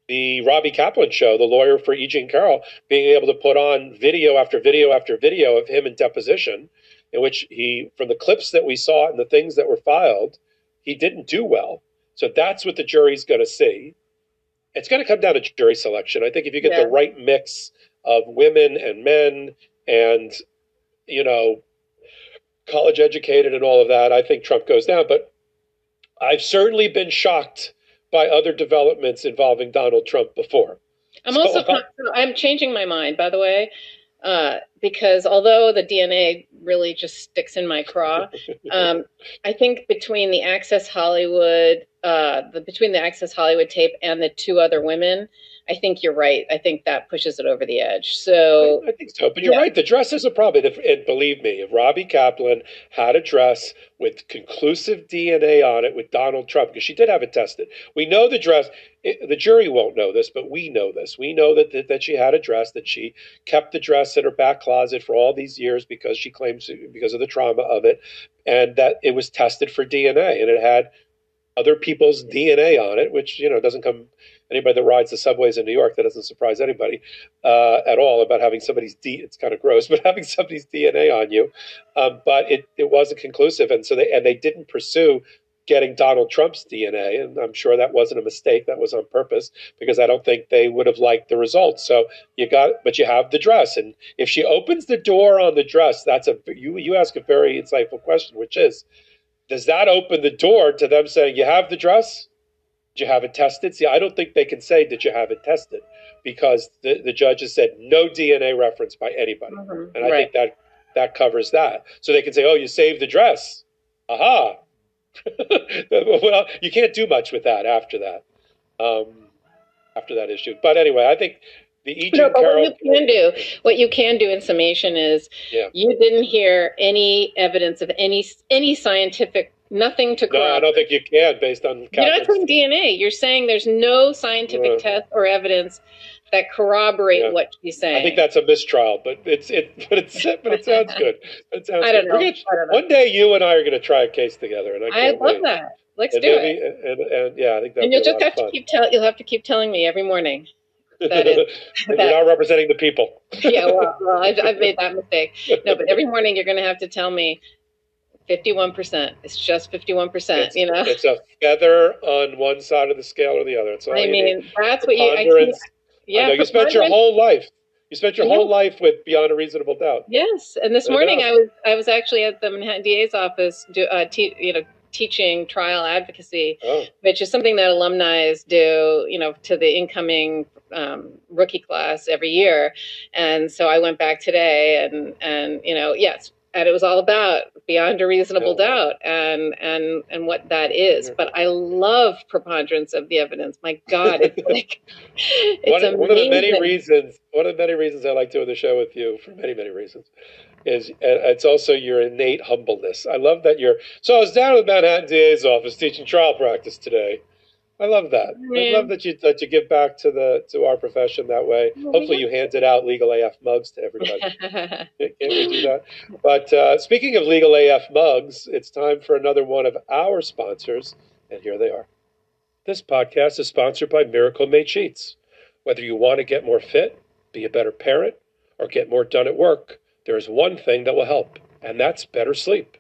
the Robbie Kaplan show, the lawyer for E. Jean Carroll, being able to put on video after video after video of him in deposition, in which he, from the clips that we saw and the things that were filed, he didn't do well. So that's what the jury's going to see. It's going to come down to jury selection. I think if you get Yeah. the right mix of women and men and, you know, college educated and all of that, I think Trump goes down. But I've certainly been shocked by other developments involving Donald Trump before. I'm So, also uh, I'm changing my mind, by the way, uh, because although the DNA really just sticks in my craw, *laughs* um, I think between the Access Hollywood, uh, the between the Access Hollywood tape and the two other women, I think you're right. I think that pushes it over the edge. So I think so, but you're Yeah. right. The dress is a problem, and, if, and believe me, if Robbie Kaplan had a dress with conclusive DNA on it with Donald Trump, because she did have it tested, we know the dress. It, the jury won't know this, but we know this. We know that, that that she had a dress, that she kept the dress in her back closet for all these years because she claims because of the trauma of it, and that it was tested for DNA, and it had other people's DNA on it, which you know doesn't come anybody that rides the subways in New York that doesn't surprise anybody uh, at all about having somebody's D. It's kind of gross, *laughs* but having somebody's DNA on you. Um, but it it wasn't conclusive, and so they and they didn't pursue getting Donald Trump's DNA, and I'm sure that wasn't a mistake. That was on purpose because I don't think they would have liked the results. So you got, but you have the dress, and if she opens the door on the dress, that's a you you ask a very insightful question, which is does that open the door to them saying, You have the dress? Did you have it tested? See, I don't think they can say, Did you have it tested? Because the, the judge has said no DNA reference by anybody. Mhm, And I right. think that that covers that. So they can say, Oh, you saved the dress. Aha. *laughs* well, you can't do much with that after that. Um, after that issue. But anyway, I think the E. No, but Carroll. what you can do, what you can do in summation is, Yeah. you didn't hear any evidence of any any scientific nothing to No, I don't think you can based on You're not saying DNA. You're saying there's no scientific Yeah. test or evidence that corroborate Yeah. what she's saying. I think that's a mistrial, but it's it, *laughs* but it's but it sounds good. It sounds I don't good. know. Gonna- I don't know. One day, you and I are going to try a case together, and I I love wait. that. Let's And do it. be- and, and, yeah, I think that. And you'll just have to keep tell. You'll have to keep telling me every morning. that is- *laughs* You're that- not representing the people. *laughs* yeah, well, well I've, I've made that mistake. No, but every morning you're going to have to tell me 51%. It's just 51%, It's, you know? it's a feather on one side of the scale or the other. It's all I you need. mean, that's what you, I. yeah. I know, you spent your whole life. You spent your Yeah. whole life with beyond a reasonable doubt. Yes, and this I morning know. I was I was actually at the Manhattan DA's office, do, uh, te- you know, teaching trial advocacy, Oh, which is something that alumni do, you know, to the incoming um, rookie class every year. And so I went back today, and and you know, yes, and it was all about beyond a reasonable Yeah. doubt, and and and what that is. But I love preponderance of the evidence. My God, it's *laughs* like it's one, one of the many reasons one of the many reasons I like doing the show with you for many many reasons is it's also your innate humbleness. I love that you're so I was down at the Manhattan DA's office teaching trial practice today. I love that. I love that you that you give back to the to our profession that way. Well, Hopefully you handed out legal AF mugs to everybody. *laughs* Can't we do that? But uh, speaking of legal AF mugs, it's time for another one of our sponsors, and here they are. This podcast is sponsored by Miracle Made Sheets. Whether you want to get more fit, be a better parent, or get more done at work, there is one thing that will help, and that's better sleep.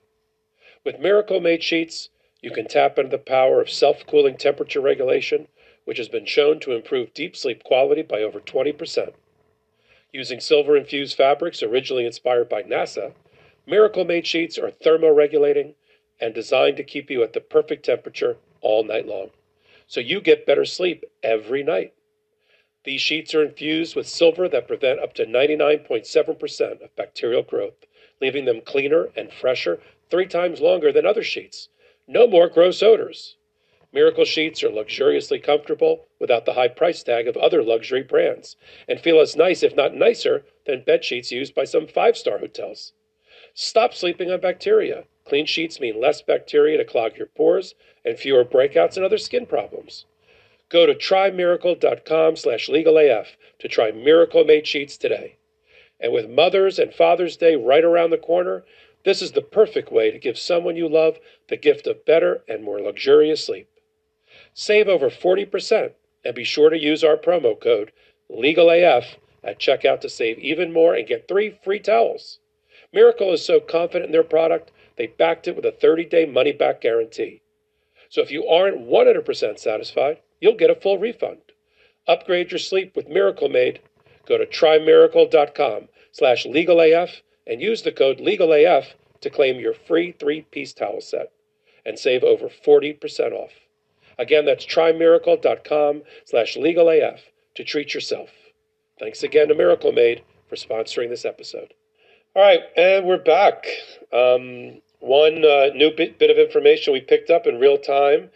With Miracle Made Sheets, you can tap into the power of self cooling temperature regulation, which has been shown to improve deep sleep quality by over 20%. Using silver infused fabrics originally inspired by NASA, Miracle Made sheets are thermoregulating and designed to keep you at the perfect temperature all night long. So you get better sleep every night. These sheets are infused with silver that prevent up to 99.7% of bacterial growth, leaving them cleaner and fresher three times longer than other sheets. No more gross odors. Miracle sheets are luxuriously comfortable without the high price tag of other luxury brands and feel as nice, if not nicer, than bed sheets used by some five star hotels. Stop sleeping on bacteria. Clean sheets mean less bacteria to clog your pores and fewer breakouts and other skin problems. Go to trymiracle.com slash legalaf to try Miracle Made Sheets today. And with Mother's and Father's Day right around the corner, this is the perfect way to give someone you love the gift of better and more luxurious sleep. Save over 40% and be sure to use our promo code LEGALAF at checkout to save even more and get three free towels. Miracle is so confident in their product, they backed it with a 30 day money back guarantee. So if you aren't 100% satisfied, you'll get a full refund. Upgrade your sleep with Miracle Made. Go to trymiracle.com slash legalaf and use the code LEGALAF to claim your free three piece towel set and save over 40% off. Again, that's trymiracle.com slash legalaf to treat yourself. Thanks again to Miracle Made for sponsoring this episode. All right, and we're back. Um, one uh, new bit, bit of information we picked up in real time.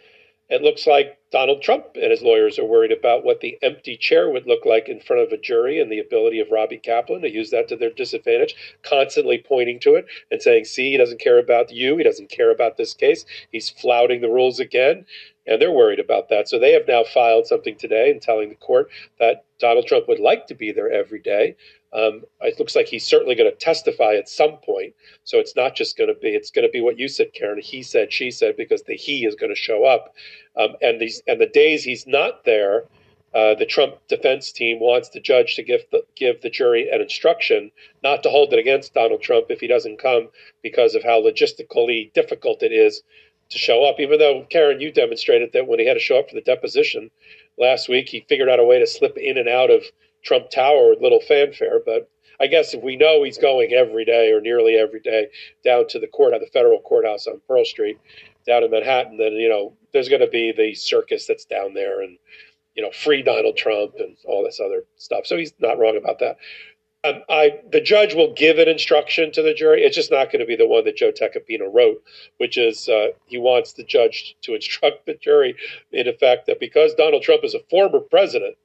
It looks like Donald Trump and his lawyers are worried about what the empty chair would look like in front of a jury and the ability of Robbie Kaplan to use that to their disadvantage, constantly pointing to it and saying, see, he doesn't care about you. He doesn't care about this case. He's flouting the rules again. And they're worried about that. So they have now filed something today and telling the court that Donald Trump would like to be there every day. Um, it looks like he's certainly going to testify at some point. So it's not just going to be, it's going to be what you said, Karen. He said, she said, because the he is going to show up. Um, and these and the days he's not there, uh, the Trump defense team wants the judge to give the, give the jury an instruction not to hold it against Donald Trump if he doesn't come because of how logistically difficult it is to show up. Even though Karen, you demonstrated that when he had to show up for the deposition last week, he figured out a way to slip in and out of Trump Tower with little fanfare. But I guess if we know he's going every day or nearly every day down to the court the federal courthouse on Pearl Street down in Manhattan, then you know there's going to be the circus that's down there and you know free Donald Trump and all this other stuff. So he's not wrong about that. Um, I the judge will give an instruction to the jury. It's just not going to be the one that Joe Tacopina wrote, which is uh, he wants the judge to *laughs* instruct the jury in effect that because Donald Trump is a former president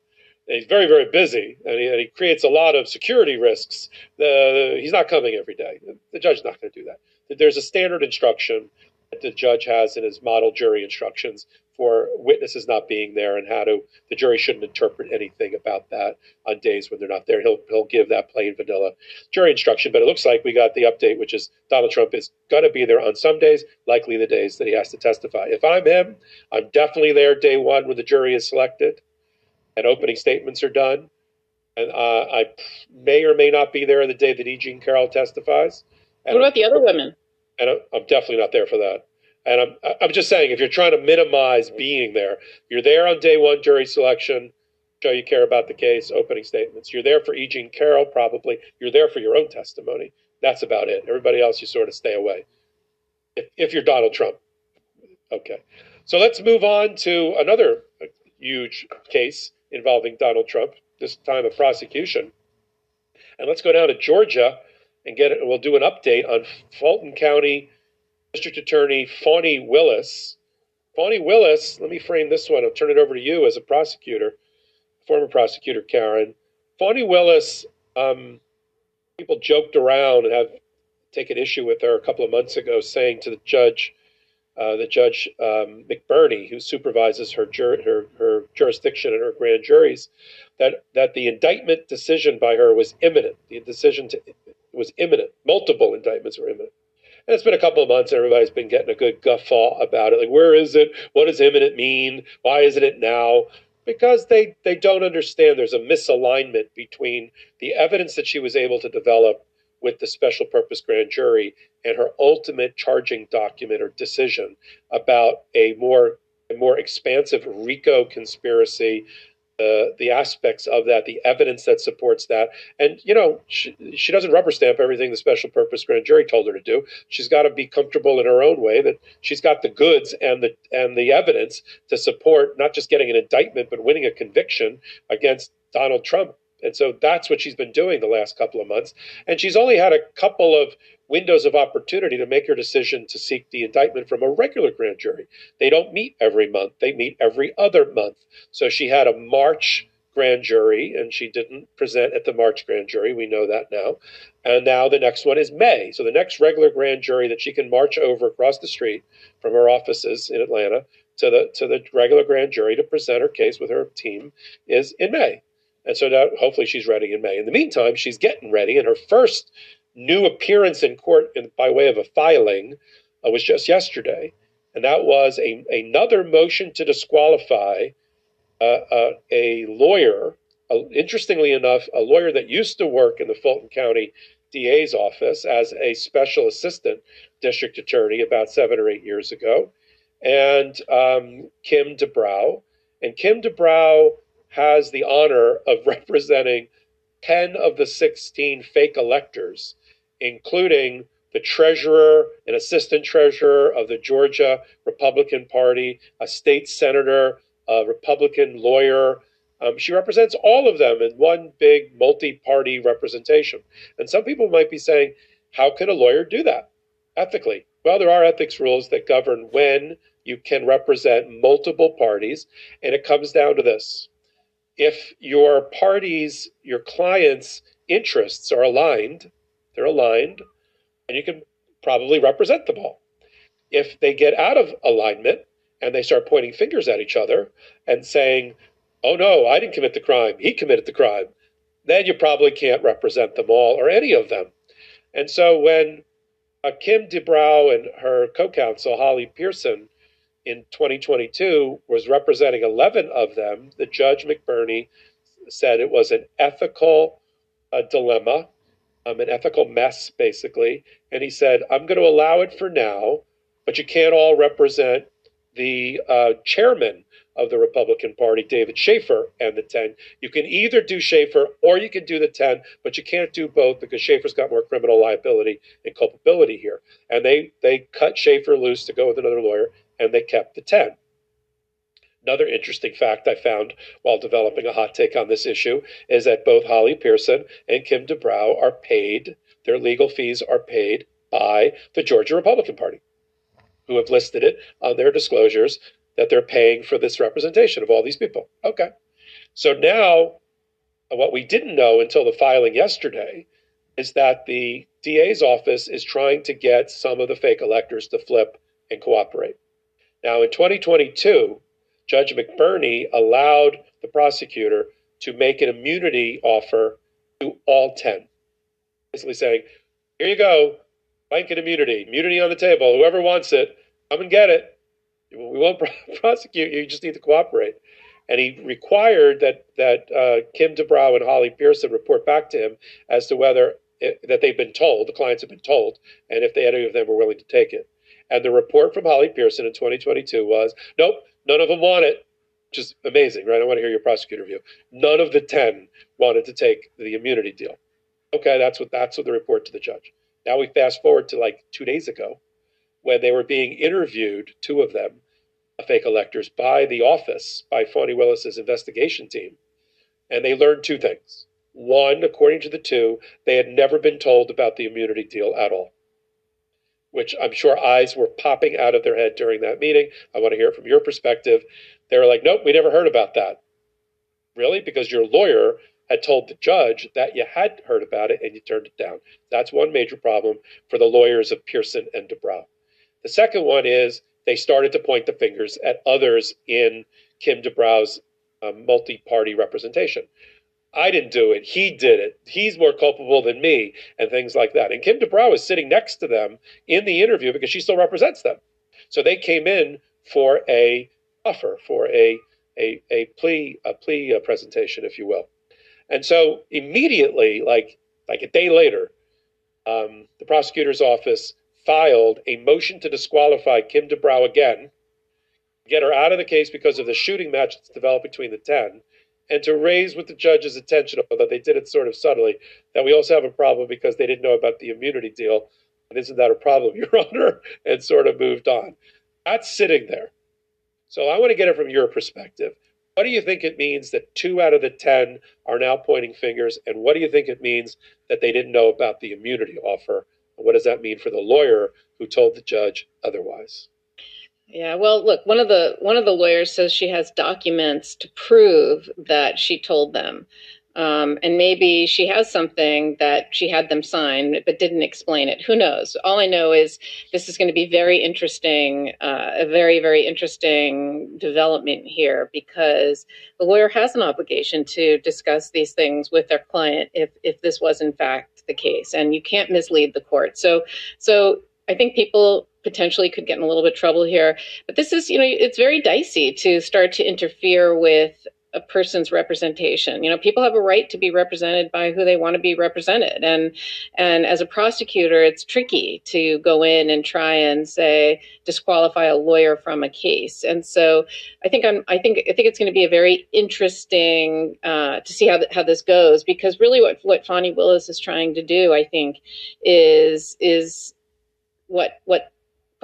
he's very very busy and he, and he, creates a lot of security risks. The, he's not coming every day. The judge's not going to do that. There's a standard instruction that the judge has in his model jury instructions for witnesses not being there and how to the jury shouldn't interpret anything about that on days when they're not there. He'll he'll give that plain vanilla jury instruction but it looks like we got the update which is Donald Trump is going to be there on some days likely the days that he has to testify. If I'm him I'm definitely there day 1 when the jury is selected and opening statements are done. And uh, I may or may not be there the day that E. Jean Carroll testifies. And what about I'm, the other women? And I'm definitely not there for that. And I'm, I'm just saying, if you're trying to minimize being there, you're there on day one jury selection, show you care about the case, opening statements. You're there for E. Jean Carroll, probably. You're there for your own testimony. That's about it. Everybody else, you sort of stay away. If, if you're Donald Trump. Okay. So let's move on to another huge case involving Donald Trump, this time a prosecution. And let's go down to Georgia and get it. We'll do an update on Fulton County District Attorney Fani Willis. Fani Willis, let me frame this one. I'll turn it over to you as a prosecutor, former prosecutor Karen. Fani Willis, um, people joked around and have taken issue with her a couple of months ago, saying to the judge, uh, the judge um, McBurney, who supervises her, jur- her her jurisdiction and her grand juries, that that the indictment decision by her was imminent. The decision to, was imminent. Multiple indictments were imminent. And it's been a couple of months, and everybody's been getting a good guffaw about it. Like, where is it? What does imminent mean? Why isn't it now? Because they, they don't understand there's a misalignment between the evidence that she was able to develop with the special purpose grand jury and her ultimate charging document or decision about a more a more expansive RICO conspiracy, uh, the aspects of that, the evidence that supports that. And, you know, she, she doesn't rubber stamp everything the special purpose grand jury told her to do. She's got to be comfortable in her own way that she's got the goods and the, and the evidence to support not just getting an indictment, but winning a conviction against Donald Trump and so that's what she's been doing the last couple of months. And she's only had a couple of windows of opportunity to make her decision to seek the indictment from a regular grand jury. They don't meet every month, they meet every other month. So she had a March grand jury and she didn't present at the March grand jury. We know that now. And now the next one is May. So the next regular grand jury that she can march over across the street from her offices in Atlanta to the to the regular grand jury to present her case with her team is in May. And so now hopefully she's ready in May. In the meantime, she's getting ready, and her first new appearance in court in, by way of a filing uh, was just yesterday. And that was a, another motion to disqualify uh, uh, a lawyer, interestingly enough, a lawyer that used to work in the Fulton County DA's office as a special assistant district attorney about seven or eight years ago, and um, Kim DeBrow. And Kim DeBrow has the honor of *laughs* representing 10 of the 16 fake electors, including the treasurer and assistant treasurer of the Georgia Republican Party, a state senator, a Republican lawyer, Um, she represents all of them in one big multi-party representation. And some people might be saying, how can a lawyer do that ethically? Well, there are ethics rules that govern when you can represent multiple parties, and it comes down to this. If your parties, your clients' interests are aligned, they're aligned, and you can probably represent them all. If they get out of alignment and they start pointing fingers at each other and saying, oh no, I didn't commit the crime, he committed the crime, then you probably can't represent them all or any of them. And so when uh, Kim DeBrow and her co counsel, Holly Pierson, in 2022 was representing 11 of them, the judge McBurney said it was an ethical uh, dilemma, um, an ethical mess, basically. And he said, I'm going to allow it for now, but you can't all represent the uh, chairman of the Republican Party, David Shafer, and the 10. You can either do Shafer or you can do the 10, but you can't do both because Shafer's got more criminal liability and culpability here. And they, they cut Shafer loose to go with another lawyer, and they kept the 10. Another interesting fact I found while developing a hot take on this issue is that both Holly Pierson and Kim DeBrow are paid, their legal fees are paid by the Georgia Republican Party, who have listed it on their disclosures that they're paying for this representation of all these people. Okay. So now, what we didn't know until the filing yesterday is that the DA's office is trying to get some of the fake electors to flip and cooperate. Now, in 2022, Judge McBurney allowed the prosecutor to make an immunity offer to all 10, basically saying, Here you go, blanket immunity, immunity on the table. Whoever wants it, come and get it we won't *laughs* prosecute you. You just need to cooperate. And he required that that uh, Kim DeBrow and Holly Pierson report back to him as to whether it, that they've been told, the clients have been told, and if they, any of them were willing to take it. And the report from Holly Pierson in 2022 was, nope, none of them want it, which is amazing, right? I want to hear your prosecutor view. None of the 10 wanted to take the immunity deal. Okay, that's what that's what the report to the judge. Now we fast forward to like two days ago when they were being interviewed, two of them, fake electors, by the office, by Fani Willis's investigation team. And they learned two things. One, according to the two, they had never been told about the immunity deal at all, which I'm sure eyes were popping out of their head during that meeting. I want to hear it from your perspective. They were like, nope, we never heard about that. Really? Because your lawyer had told the judge that you had heard about it and you turned it down. That's one major problem for the lawyers of Pierson and DeBrow. The second one is they started to point the fingers at others in Kim DeBrow's uh, multi party representation. I didn't do it. He did it. He's more culpable than me, and things like that. And Kim DeBrow is sitting next to them in the interview because she still represents them. So they came in for a offer, for a a, a plea a plea presentation, if you will. And so immediately, like like a day later, um, the prosecutor's office filed a motion to disqualify Kim DeBrow again, get her out of the case because of the shooting match that's developed between the 10, and to raise with the judge's attention, although they did it sort of subtly, that we also have a problem because they didn't know about the immunity deal. And isn't that a problem, *laughs* Your Honor? And sort of moved on. That's sitting there. So I want to get it from your perspective. What do you think it means that two out of the 10 are now pointing fingers? And what do you think it means that they didn't know about the immunity offer what does that mean for the lawyer who told the judge otherwise? Yeah, well, look, one of the one of the lawyers says she has documents to prove that she told them. Um, and maybe she has something that she had them sign but didn't explain it. Who knows? All I know is this is going to be very interesting, uh, a very, very interesting development here because the lawyer has an obligation to discuss these things with their client if, if this was in fact the case. And you can't mislead the court. So, so I think people potentially could get in a little bit of trouble here. But this is, you know, it's very dicey to start to interfere with a person's representation. You know, people have a right to be represented by who they want to be represented. And and as a prosecutor, it's tricky to go in and try and say disqualify a lawyer from a case. And so I think I'm I think I think it's going to be a very interesting uh, to see how how this goes because really what what Fani Willis is trying to do, I think, is is what what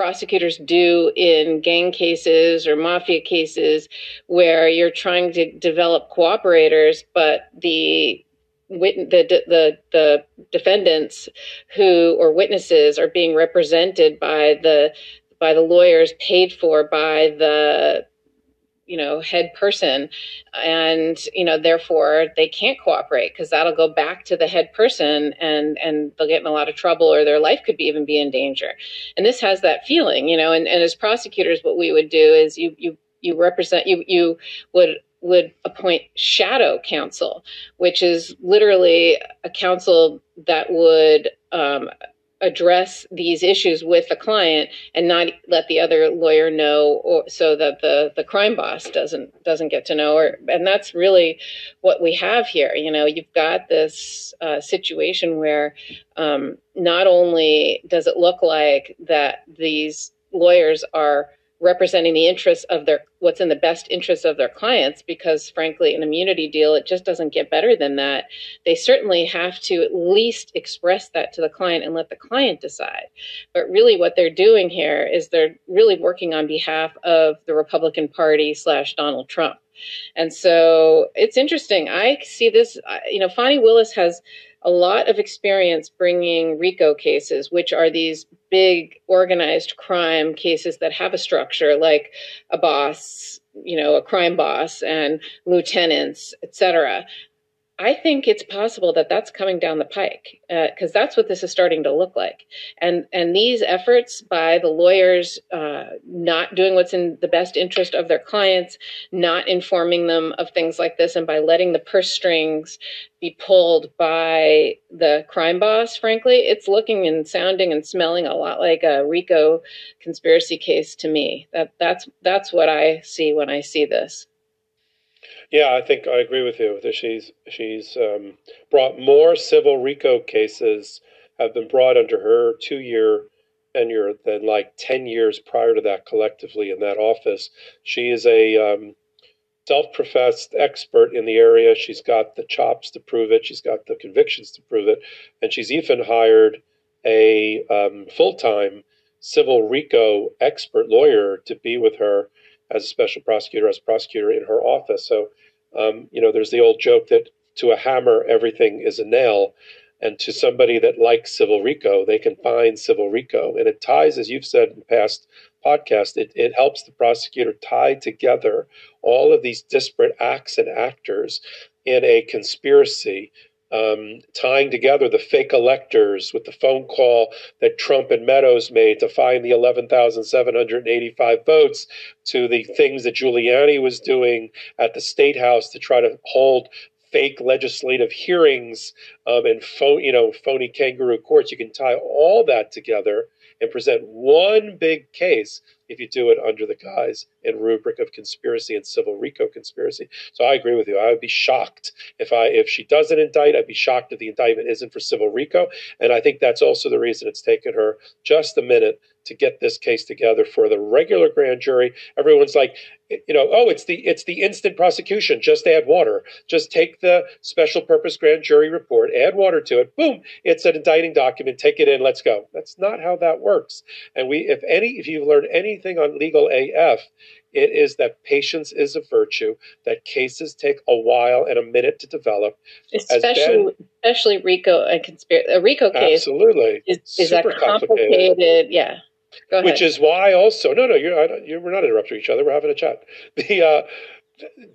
prosecutors do in gang cases or mafia cases where you're trying to develop cooperators, but the the the the defendants who or witnesses are being represented by the by the lawyers paid for by the you know head person and you know therefore they can't cooperate because that'll go back to the head person and and they'll get in a lot of trouble or their life could be even be in danger. And this has that feeling you know and, and as prosecutors what we would do is you you you represent you you would would appoint shadow counsel which is literally a counsel that would um, address these issues with the client and not let the other lawyer know or so that the the crime boss doesn't doesn't get to know or and that's really what we have here. You know you've got this uh, situation where um, not only does it look like that these lawyers are representing the interests of their what's in the best interest of their clients because frankly an immunity deal it just doesn't get better than that. They certainly have to at least express that to the client and let the client decide. But really what they're doing here is they're really working on behalf of the republican party slash donald trump. And so it's interesting. I see this you know fani willis has a lot of experience bringing RICO cases, which are these big organized crime cases that have a structure like a boss, you know, a crime boss and lieutenants, etc. I think it's possible that that's coming down the pike because uh, that's what this is starting to look like. And and these efforts by the lawyers uh, not doing what's in the best interest of their clients, not informing them of things like this, and by letting the purse strings be pulled by the crime boss. Frankly, it's looking and sounding and smelling a lot like a RICO conspiracy case to me. That that's that's what I see when I see this. Yeah, I think I agree with you. That she's she's um, brought more civil RICO cases have been brought under her two year tenure than like ten years prior to that collectively in that office. She is a um, self professed expert in the area. She's got the chops to prove it. She's got the convictions to prove it, and she's even hired a um, full time civil RICO expert lawyer to be with her as a special prosecutor, as a prosecutor in her office. So, um, you know, there's the old joke that to a hammer, everything is a nail. And to somebody that likes civil RICO, they can find civil RICO. And it ties, as you've said in past podcasts, it, it helps the prosecutor tie together all of these disparate acts and actors in a conspiracy um, tying together the fake electors with the phone call that Trump and Meadows made to find the 11,785 votes to the things that Giuliani was doing at the state house to try to hold fake legislative hearings um, and phone, you know, phony kangaroo courts. You can tie all that together and present one big case if you do it under the guise and rubric of conspiracy and civil RICO conspiracy. So I agree with you. I would be shocked if I if she doesn't indict. I'd be shocked if the indictment isn't for civil RICO. And I think that's also the reason it's taken her just a minute to get this case together for the regular grand jury. Everyone's like, you know, oh, it's the it's the instant prosecution. Just add water. Just take the special purpose grand jury report, add water to it. Boom, it's an indicting document. Take it in. Let's go. That's not how that works. And we, if any, if you've learned anything on legal AF, it is that patience is a virtue. That cases take a while and a minute to develop. Especially, ben, especially RICO and conspiracy. A RICO case, absolutely, is, is that complicated? complicated? Yeah. Which is why also no no you're, you're we're not interrupting each other we're having a chat. The uh,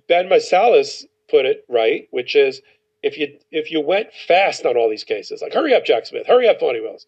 Ben Meiselas put it right, which is if you if you went fast on all these cases, like hurry up Jack Smith, hurry up Fani Willis,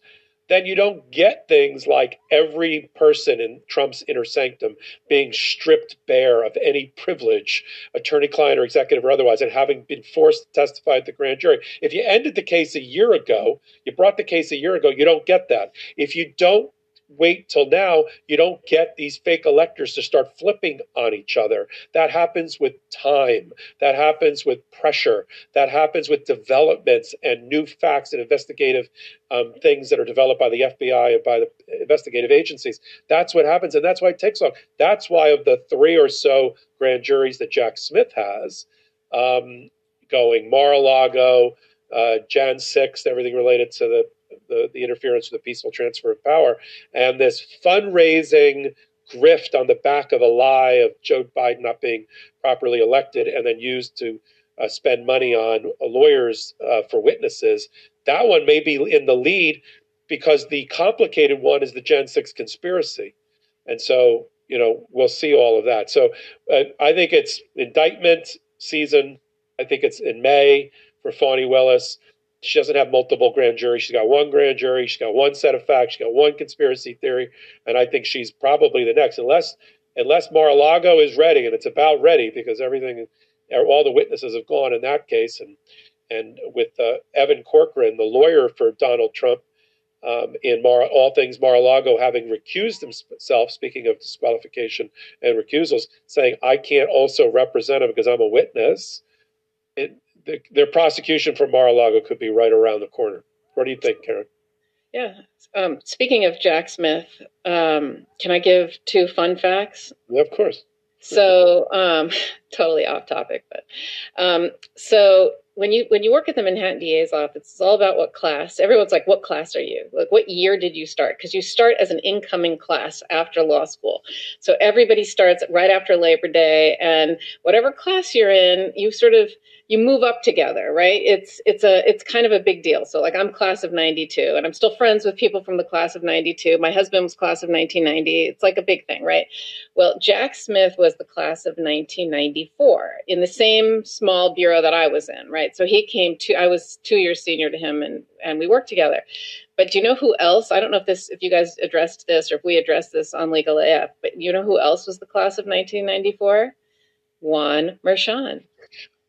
then you don't get things like every person in Trump's inner sanctum being stripped bare of any privilege, attorney client or executive or otherwise, and having been forced to testify at the grand jury. If you ended the case a year ago, you brought the case a year ago, you don't get that. If you don't wait till now, you don't get these fake electors to start flipping on each other. That happens with time. That happens with pressure. That happens with developments and new facts and investigative um, things that are developed by the FBI and by the investigative agencies. That's what happens, and that's why it takes long. That's why of the three or so grand juries that Jack Smith has um, going, Mar-a-Lago, uh, Jan 6, everything related to the the, the interference with the peaceful transfer of power, and this fundraising grift on the back of a lie of Joe Biden not being properly elected, and then used to uh, spend money on uh, lawyers uh, for witnesses. That one may be in the lead because the complicated one is the Jan 6 conspiracy. And so, you know, we'll see all of that. So uh, I think it's indictment season. I think it's in May for Fani Willis. She doesn't have multiple grand juries. She's got one grand jury. She's got one set of facts. She's got one conspiracy theory. And I think she's probably the next, unless unless Mar-a-Lago is ready, and it's about ready because everything, all the witnesses have gone in that case. And and with uh, Evan Corcoran, the lawyer for Donald Trump, um, in Mar- all things Mar-a-Lago having recused himself, speaking of disqualification and recusals, saying, I can't also represent him because I'm a witness, it, the, their prosecution for Mar-a-Lago could be right around the corner. What do you think, Karen? Yeah. Um, speaking of Jack Smith, um, can I give two fun facts? Yeah, of course. So, um, *laughs* totally off topic, but um, so when you when you work at the Manhattan DA's office, it's all about what class. Everyone's like, "What class are you? Like, what year did you start?" Because you start as an incoming class after law school. So everybody starts right after Labor Day, and whatever class you're in, you sort of you move up together, right? It's it's a it's kind of a big deal. So like I'm class of 92 and I'm still friends with people from the class of 92. My husband was class of 1990. It's like a big thing, right? Well, Jack Smith was the class of 1994 in the same small bureau that I was in, right? So he came to I was 2 years senior to him and and we worked together. But do you know who else? I don't know if this if you guys addressed this or if we addressed this on Legal AF, but you know who else was the class of 1994? Juan Merchan.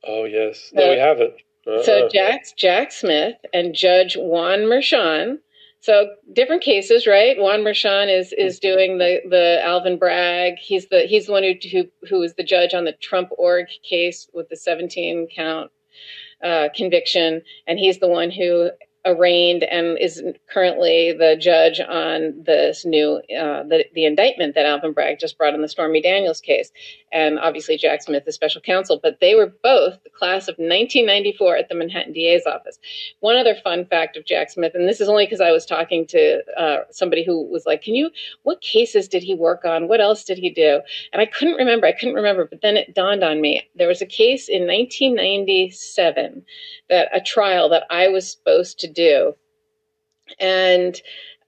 Oh yes, no, we haven't. Uh-uh. So Jack Jack Smith and Judge Juan Merchan. So different cases, right? Juan Merchan is is mm-hmm. doing the the Alvin Bragg. He's the he's the one who who was the judge on the Trump org case with the 17 count uh, conviction, and he's the one who arraigned and is currently the judge on this new uh, the, the indictment that Alvin Bragg just brought in the Stormy Daniels case, and obviously Jack Smith, the special counsel. But they were both the class of 1994 at the Manhattan DA's office. One other fun fact of Jack Smith, and this is only because I was talking to uh, somebody who was like, "Can you? What cases did he work on? What else did he do?" And I couldn't remember. I couldn't remember. But then it dawned on me. There was a case in 1997 that a trial that I was supposed to do. And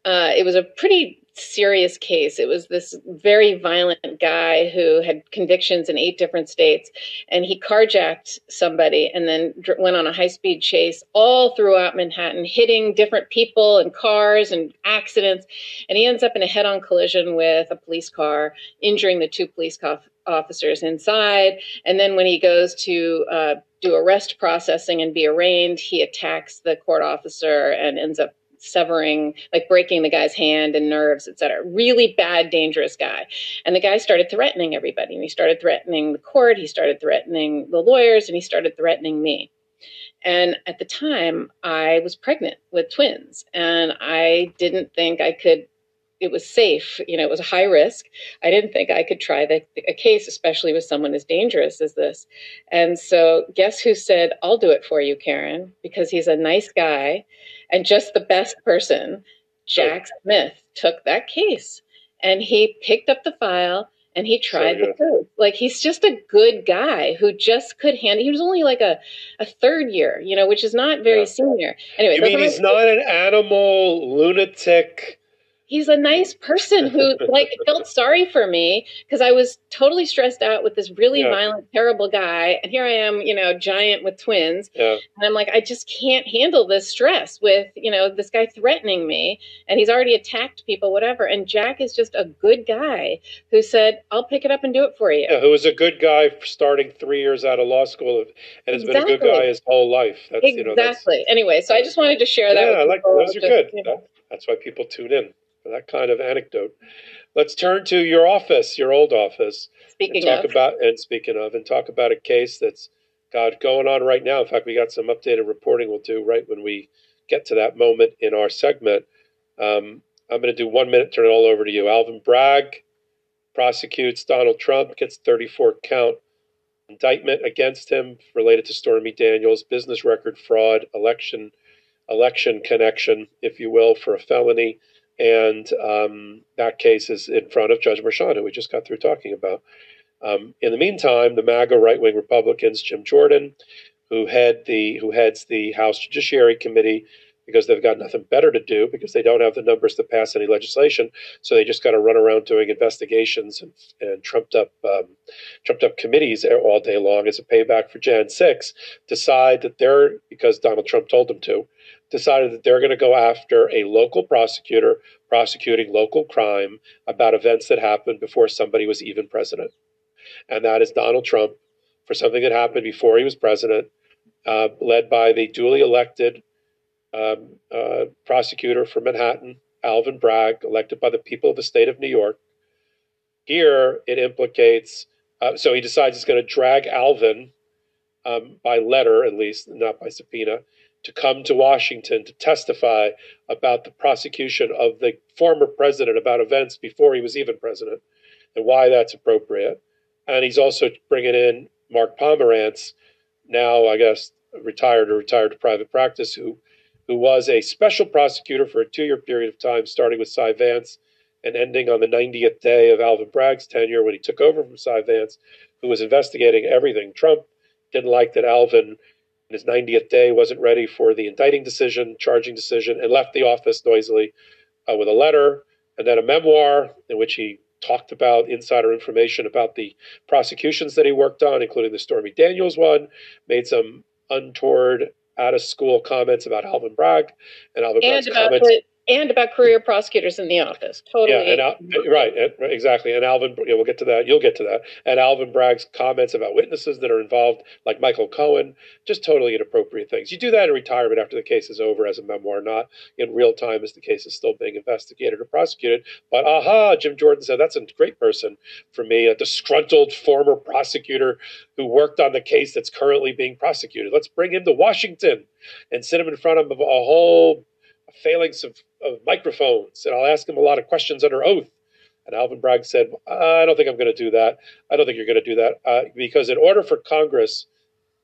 uh, it was a pretty serious case. It was this very violent guy who had convictions in eight different states, and he carjacked somebody and then dr- went on a high speed chase all throughout Manhattan, hitting different people and cars and accidents. And he ends up in a head on collision with a police car, injuring the two police co- officers inside. And then when he goes to uh, do arrest processing and be arraigned, he attacks the court officer and ends up severing, like breaking the guy's hand and nerves, etc. Really bad, dangerous guy. And the guy started threatening everybody. And he started threatening the court, he started threatening the lawyers, and he started threatening me. And at the time, I was pregnant with twins, and I didn't think I could it was safe. You know, it was a high risk. I didn't think I could try the, a case, especially with someone as dangerous as this. And so, guess who said, I'll do it for you, Karen, because he's a nice guy and just the best person. Jack Smith took that case and he picked up the file and he tried so the code. Like he's just a good guy who just could handle. He was only like a, a third year, you know, which is not very yeah. senior. Anyway, you mean he's not an animal lunatic? He's a nice person who *laughs* like felt sorry for me because I was totally stressed out with this really yeah. violent, terrible guy, and here I am, you know, giant with twins, yeah. and I'm like, I just can't handle this stress with you know this guy threatening me, and he's already attacked people, whatever. And Jack is just a good guy who said, "I'll pick it up and do it for you." Yeah, who was a good guy starting three years out of law school and has exactly. been a good guy his whole life. That's, exactly. You know, anyway, so I just wanted to share that. Yeah, I like those are just, good. You know. That, that's why people tune in for that kind of anecdote. Let's turn to your office, your old office. Speaking and talk of. about and speaking of, and talk about a case that's got going on right now. In fact, we got some updated reporting we'll do right when we get to that moment in our segment. Um, I'm going to do one minute, turn it all over to you. Alvin Bragg prosecutes Donald Trump, gets 34 count indictment against him related to Stormy Daniels, business record fraud, election election connection, if you will, for a felony. And um, that case is in front of Judge Merchan, who we just got through talking about. Um, in the meantime, the MAGA right-wing Republicans, Jim Jordan, who head the who heads the House Judiciary Committee, because they've got nothing better to do because they don't have the numbers to pass any legislation. So they just got to run around doing investigations and, and trumped up um, trumped up committees all day long as a payback for Jan 6. Decide that they're because Donald Trump told them to. Decided that they're going to go after a local prosecutor prosecuting local crime about events that happened before somebody was even president, and that is Donald Trump for something that happened before he was president, uh, led by the duly elected um, uh, prosecutor for Manhattan, Alvin Bragg, elected by the people of the state of New York. Here it implicates, uh, so he decides he's going to drag Alvin um, by letter, at least, not by subpoena, to come to Washington to testify about the prosecution of the former president about events before he was even president and why that's appropriate. And he's also bringing in Mark Pomerantz, now, I guess, retired or retired to private practice, who who was a special prosecutor for a two year period of time, starting with Cy Vance and ending on the 90th day of Alvin Bragg's tenure when he took over from Cy Vance, who was investigating everything. Trump didn't like that Alvin, in his 90th day, wasn't ready for the indicting decision, charging decision, and left the office noisily uh, with a letter and then a memoir in which he talked about insider information about the prosecutions that he worked on, including the Stormy Daniels one, made some untoward out of school comments about Alvin Bragg and Alvin and Bragg's comments. And about career prosecutors in the office. Totally. Yeah, and Al, right, and, exactly. And Alvin, yeah, we'll get to that. You'll get to that. And Alvin Bragg's comments about witnesses that are involved, like Michael Cohen, just totally inappropriate things. You do that in retirement after the case is over as a memoir, not in real time as the case is still being investigated or prosecuted. But aha, Jim Jordan said that's a great person for me, a disgruntled former prosecutor who worked on the case that's currently being prosecuted. Let's bring him to Washington and sit him in front of a whole phalanx of, of microphones, and I'll ask him a lot of questions under oath. And Alvin Bragg said, I don't think I'm going to do that. I don't think you're going to do that. Uh, because in order for Congress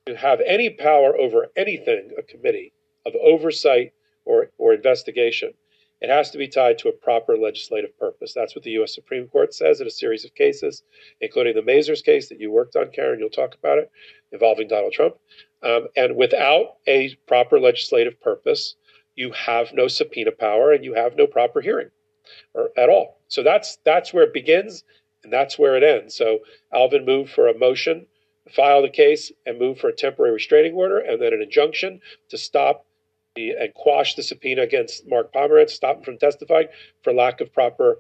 to have any power over anything, a committee of oversight or, or investigation, it has to be tied to a proper legislative purpose. That's what the U.S. Supreme Court says in a series of cases, including the Mazars case that you worked on, Karen. You'll talk about it, involving Donald Trump. Um, and without a proper legislative purpose, you have no subpoena power and you have no proper hearing or at all. So that's that's where it begins and that's where it ends. So Alvin moved for a motion, filed a case, and moved for a temporary restraining order and then an injunction to stop the, and quash the subpoena against Mark Pomerantz, stop him from testifying for lack of proper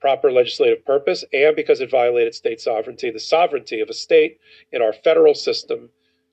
proper legislative purpose and because it violated state sovereignty, the sovereignty of a state in our federal system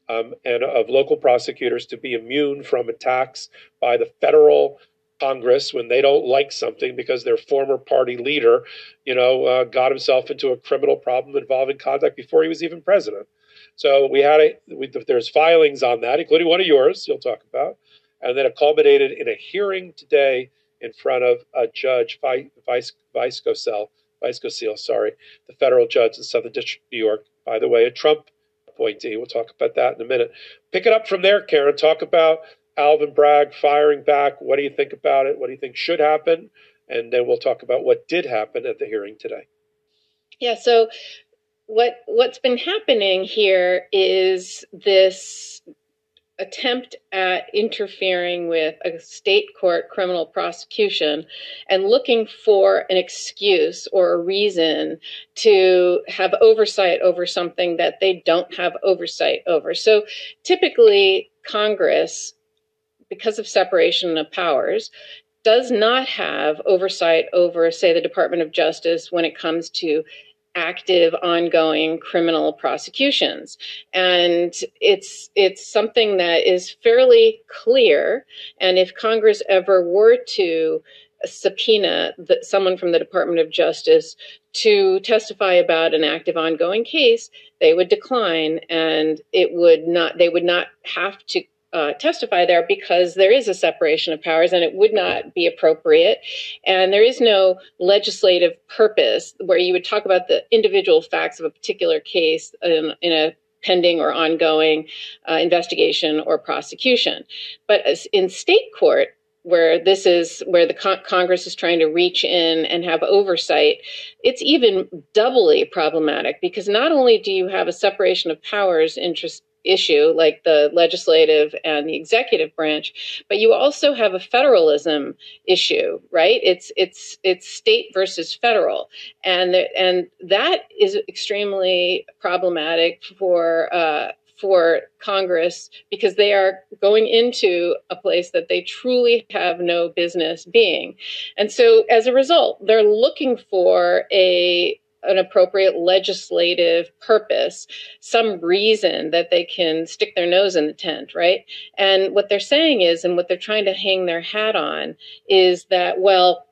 um, and of local prosecutors to be immune from attacks by the federal Congress when they don't like something because their former party leader, you know, uh, got himself into a criminal problem involving conduct before he was even president. So we had a we, there's filings on that, including one of yours. You'll talk about, and then it culminated in a hearing today in front of a judge, Vice Vyskocil, Vice Cosell, sorry, the federal judge in Southern District, of New York. By the way, a Trump appointee. We'll talk about that in a minute. Pick it up from there, Karen. Talk about Alvin Bragg firing back. What do you think about it? What do you think should happen? And then we'll talk about what did happen at the hearing today. Yeah, so what what's been happening here is this attempt at interfering with a state court criminal prosecution and looking for an excuse or a reason to have oversight over something that they don't have oversight over. So typically, Congress, because of separation of powers, does not have oversight over, say, the Department of Justice when it comes to active ongoing criminal prosecutions. And it's it's something that is fairly clear. And if congress ever were to subpoena the, someone from the department of justice to testify about an active ongoing case they would decline and it would not they would not have to uh, testify there because there is a separation of powers and it would not be appropriate. And there is no legislative purpose where you would talk about the individual facts of a particular case in, in a pending or ongoing uh, investigation or prosecution. But in state court, where this is where the con- Congress is trying to reach in and have oversight, it's even doubly problematic because not only do you have a separation of powers interest issue like the legislative and the executive branch but you also have a federalism issue right it's it's it's state versus federal and the, and that is extremely problematic for uh, for Congress because they are going into a place that they truly have no business being. And so as a result, they're looking for a an appropriate legislative purpose, some reason that they can stick their nose in the tent, right? And what they're saying is, and what they're trying to hang their hat on is that, well,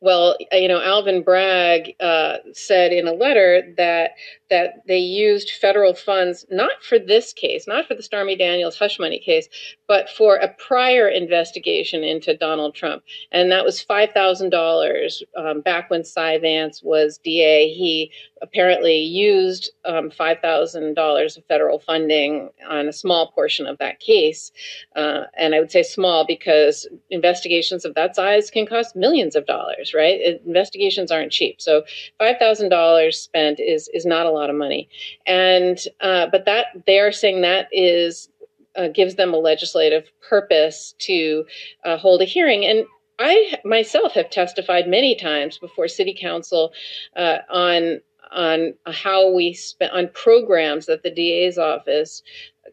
well, you know, Alvin Bragg uh, said in a letter that that they used federal funds not for this case, not for the Stormy Daniels hush money case, but for a prior investigation into Donald Trump, and that was five thousand um, dollars back when Cy Vance was DA. He apparently used um, five thousand dollars of federal funding on a small portion of that case, uh, and I would say small because investigations of that size can cost millions of dollars. Right? Investigations aren't cheap, so five thousand dollars spent is is not a lot of money, and uh, but that they are saying that is uh, gives them a legislative purpose to uh, hold a hearing. And I myself have testified many times before City Council uh, on on how we spent on programs that the DA's office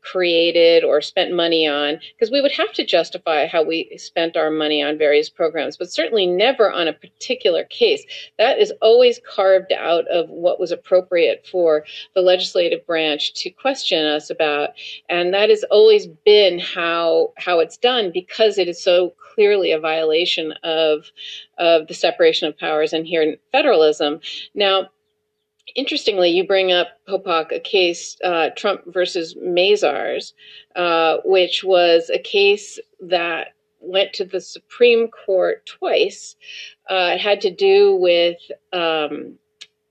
created or spent money on because we would have to justify how we spent our money on various programs but certainly never on a particular case. That is always carved out of what was appropriate for the legislative branch to question us about and that has always been how how it's done because it is so clearly a violation of of the separation of powers and here in federalism. Now interestingly, you bring up Popok a case, uh, Trump versus Mazars, uh, which was a case that went to the Supreme Court twice. Uh, it had to do with um,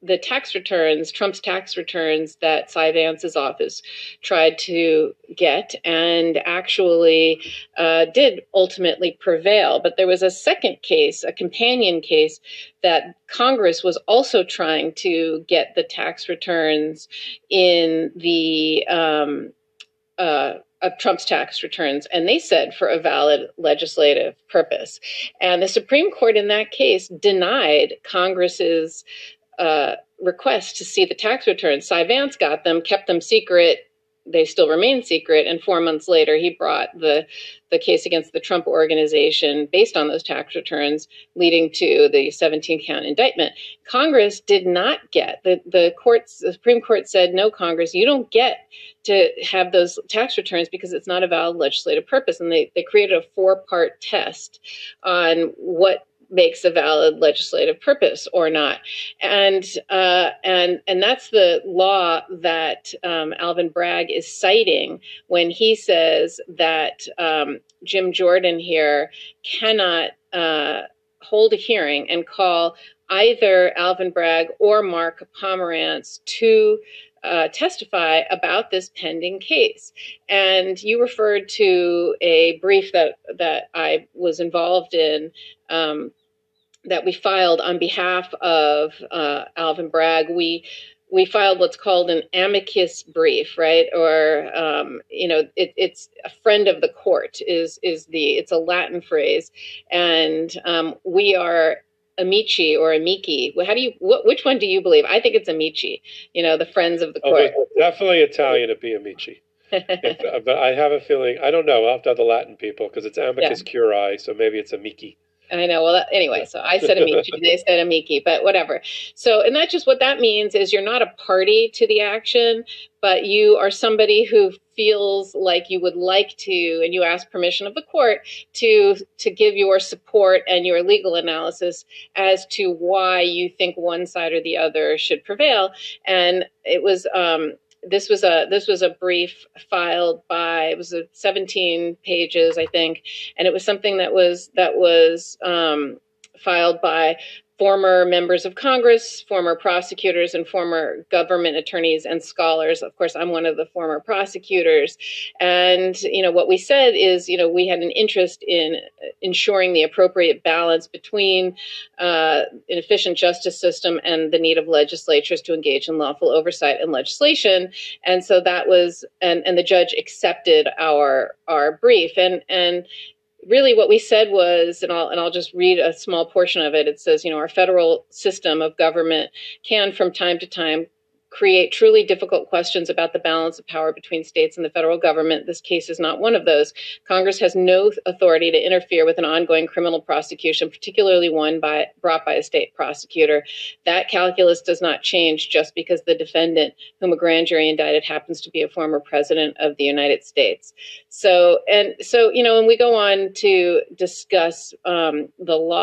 the tax returns, Trump's tax returns that Cy Vance's office tried to get and actually uh, did ultimately prevail. But there was a second case, a companion case, that Congress was also trying to get the tax returns in the um, uh, of Trump's tax returns, and they said for a valid legislative purpose. And the Supreme Court in that case denied Congress's uh, request to see the tax returns. Cy Vance got them, kept them secret. They still remain secret. And four months later, he brought the the case against the Trump organization based on those tax returns, leading to the 17 count indictment. Congress did not get the the courts. The Supreme Court said, "No, Congress, you don't get to have those tax returns because it's not a valid legislative purpose." And they they created a four part test on what makes a valid legislative purpose or not. And uh, and and that's the law that um, Alvin Bragg is citing when he says that um, Jim Jordan here cannot uh, hold a hearing and call either Alvin Bragg or Mark Pomerantz to uh, testify about this pending case. And you referred to a brief that that I was involved in um, that we filed on behalf of uh, Alvin Bragg, we we filed what's called an amicus brief, right? Or um, you know, it, it's a friend of the court is is the it's a Latin phrase, and um, we are amici or amici. How do you? What, which one do you believe? I think it's amici. You know, the friends of the oh, court. Oh, definitely Italian to be amici. if, but I have a feeling I don't know. I'll have to have the Latin people because it's amicus yeah. curiae, so maybe it's amici. I know. Well, anyway, so I said amici, *laughs* they said amici, but whatever. So, and that's just what that means is you're not a party to the action, but you are somebody who feels like you would like to, and you ask permission of the court to to give your support and your legal analysis as to why you think one side or the other should prevail. And it was um, this was a this was a brief filed by it was a 17 pages I think, and it was something that was that was um, filed by former members of Congress, former prosecutors, and former government attorneys and scholars. Of course, I'm one of the former prosecutors. And, you know, what we said is, you know, we had an interest in ensuring the appropriate balance between uh, an efficient justice system and the need of legislatures to engage in lawful oversight and legislation. And so that was, and, and the judge accepted our, our brief. And, and, really what we said was and I'll and I'll just read a small portion of it. It says you know our federal system of government can from time to time create truly difficult questions about the balance of power between states and the federal government. This case is not one of those. Congress has no authority to interfere with an ongoing criminal prosecution, particularly one by, brought by a state prosecutor. That calculus does not change just because the defendant, whom a grand jury indicted, happens to be a former president of the United States. So, and so, you know, when we go on to discuss um, the law.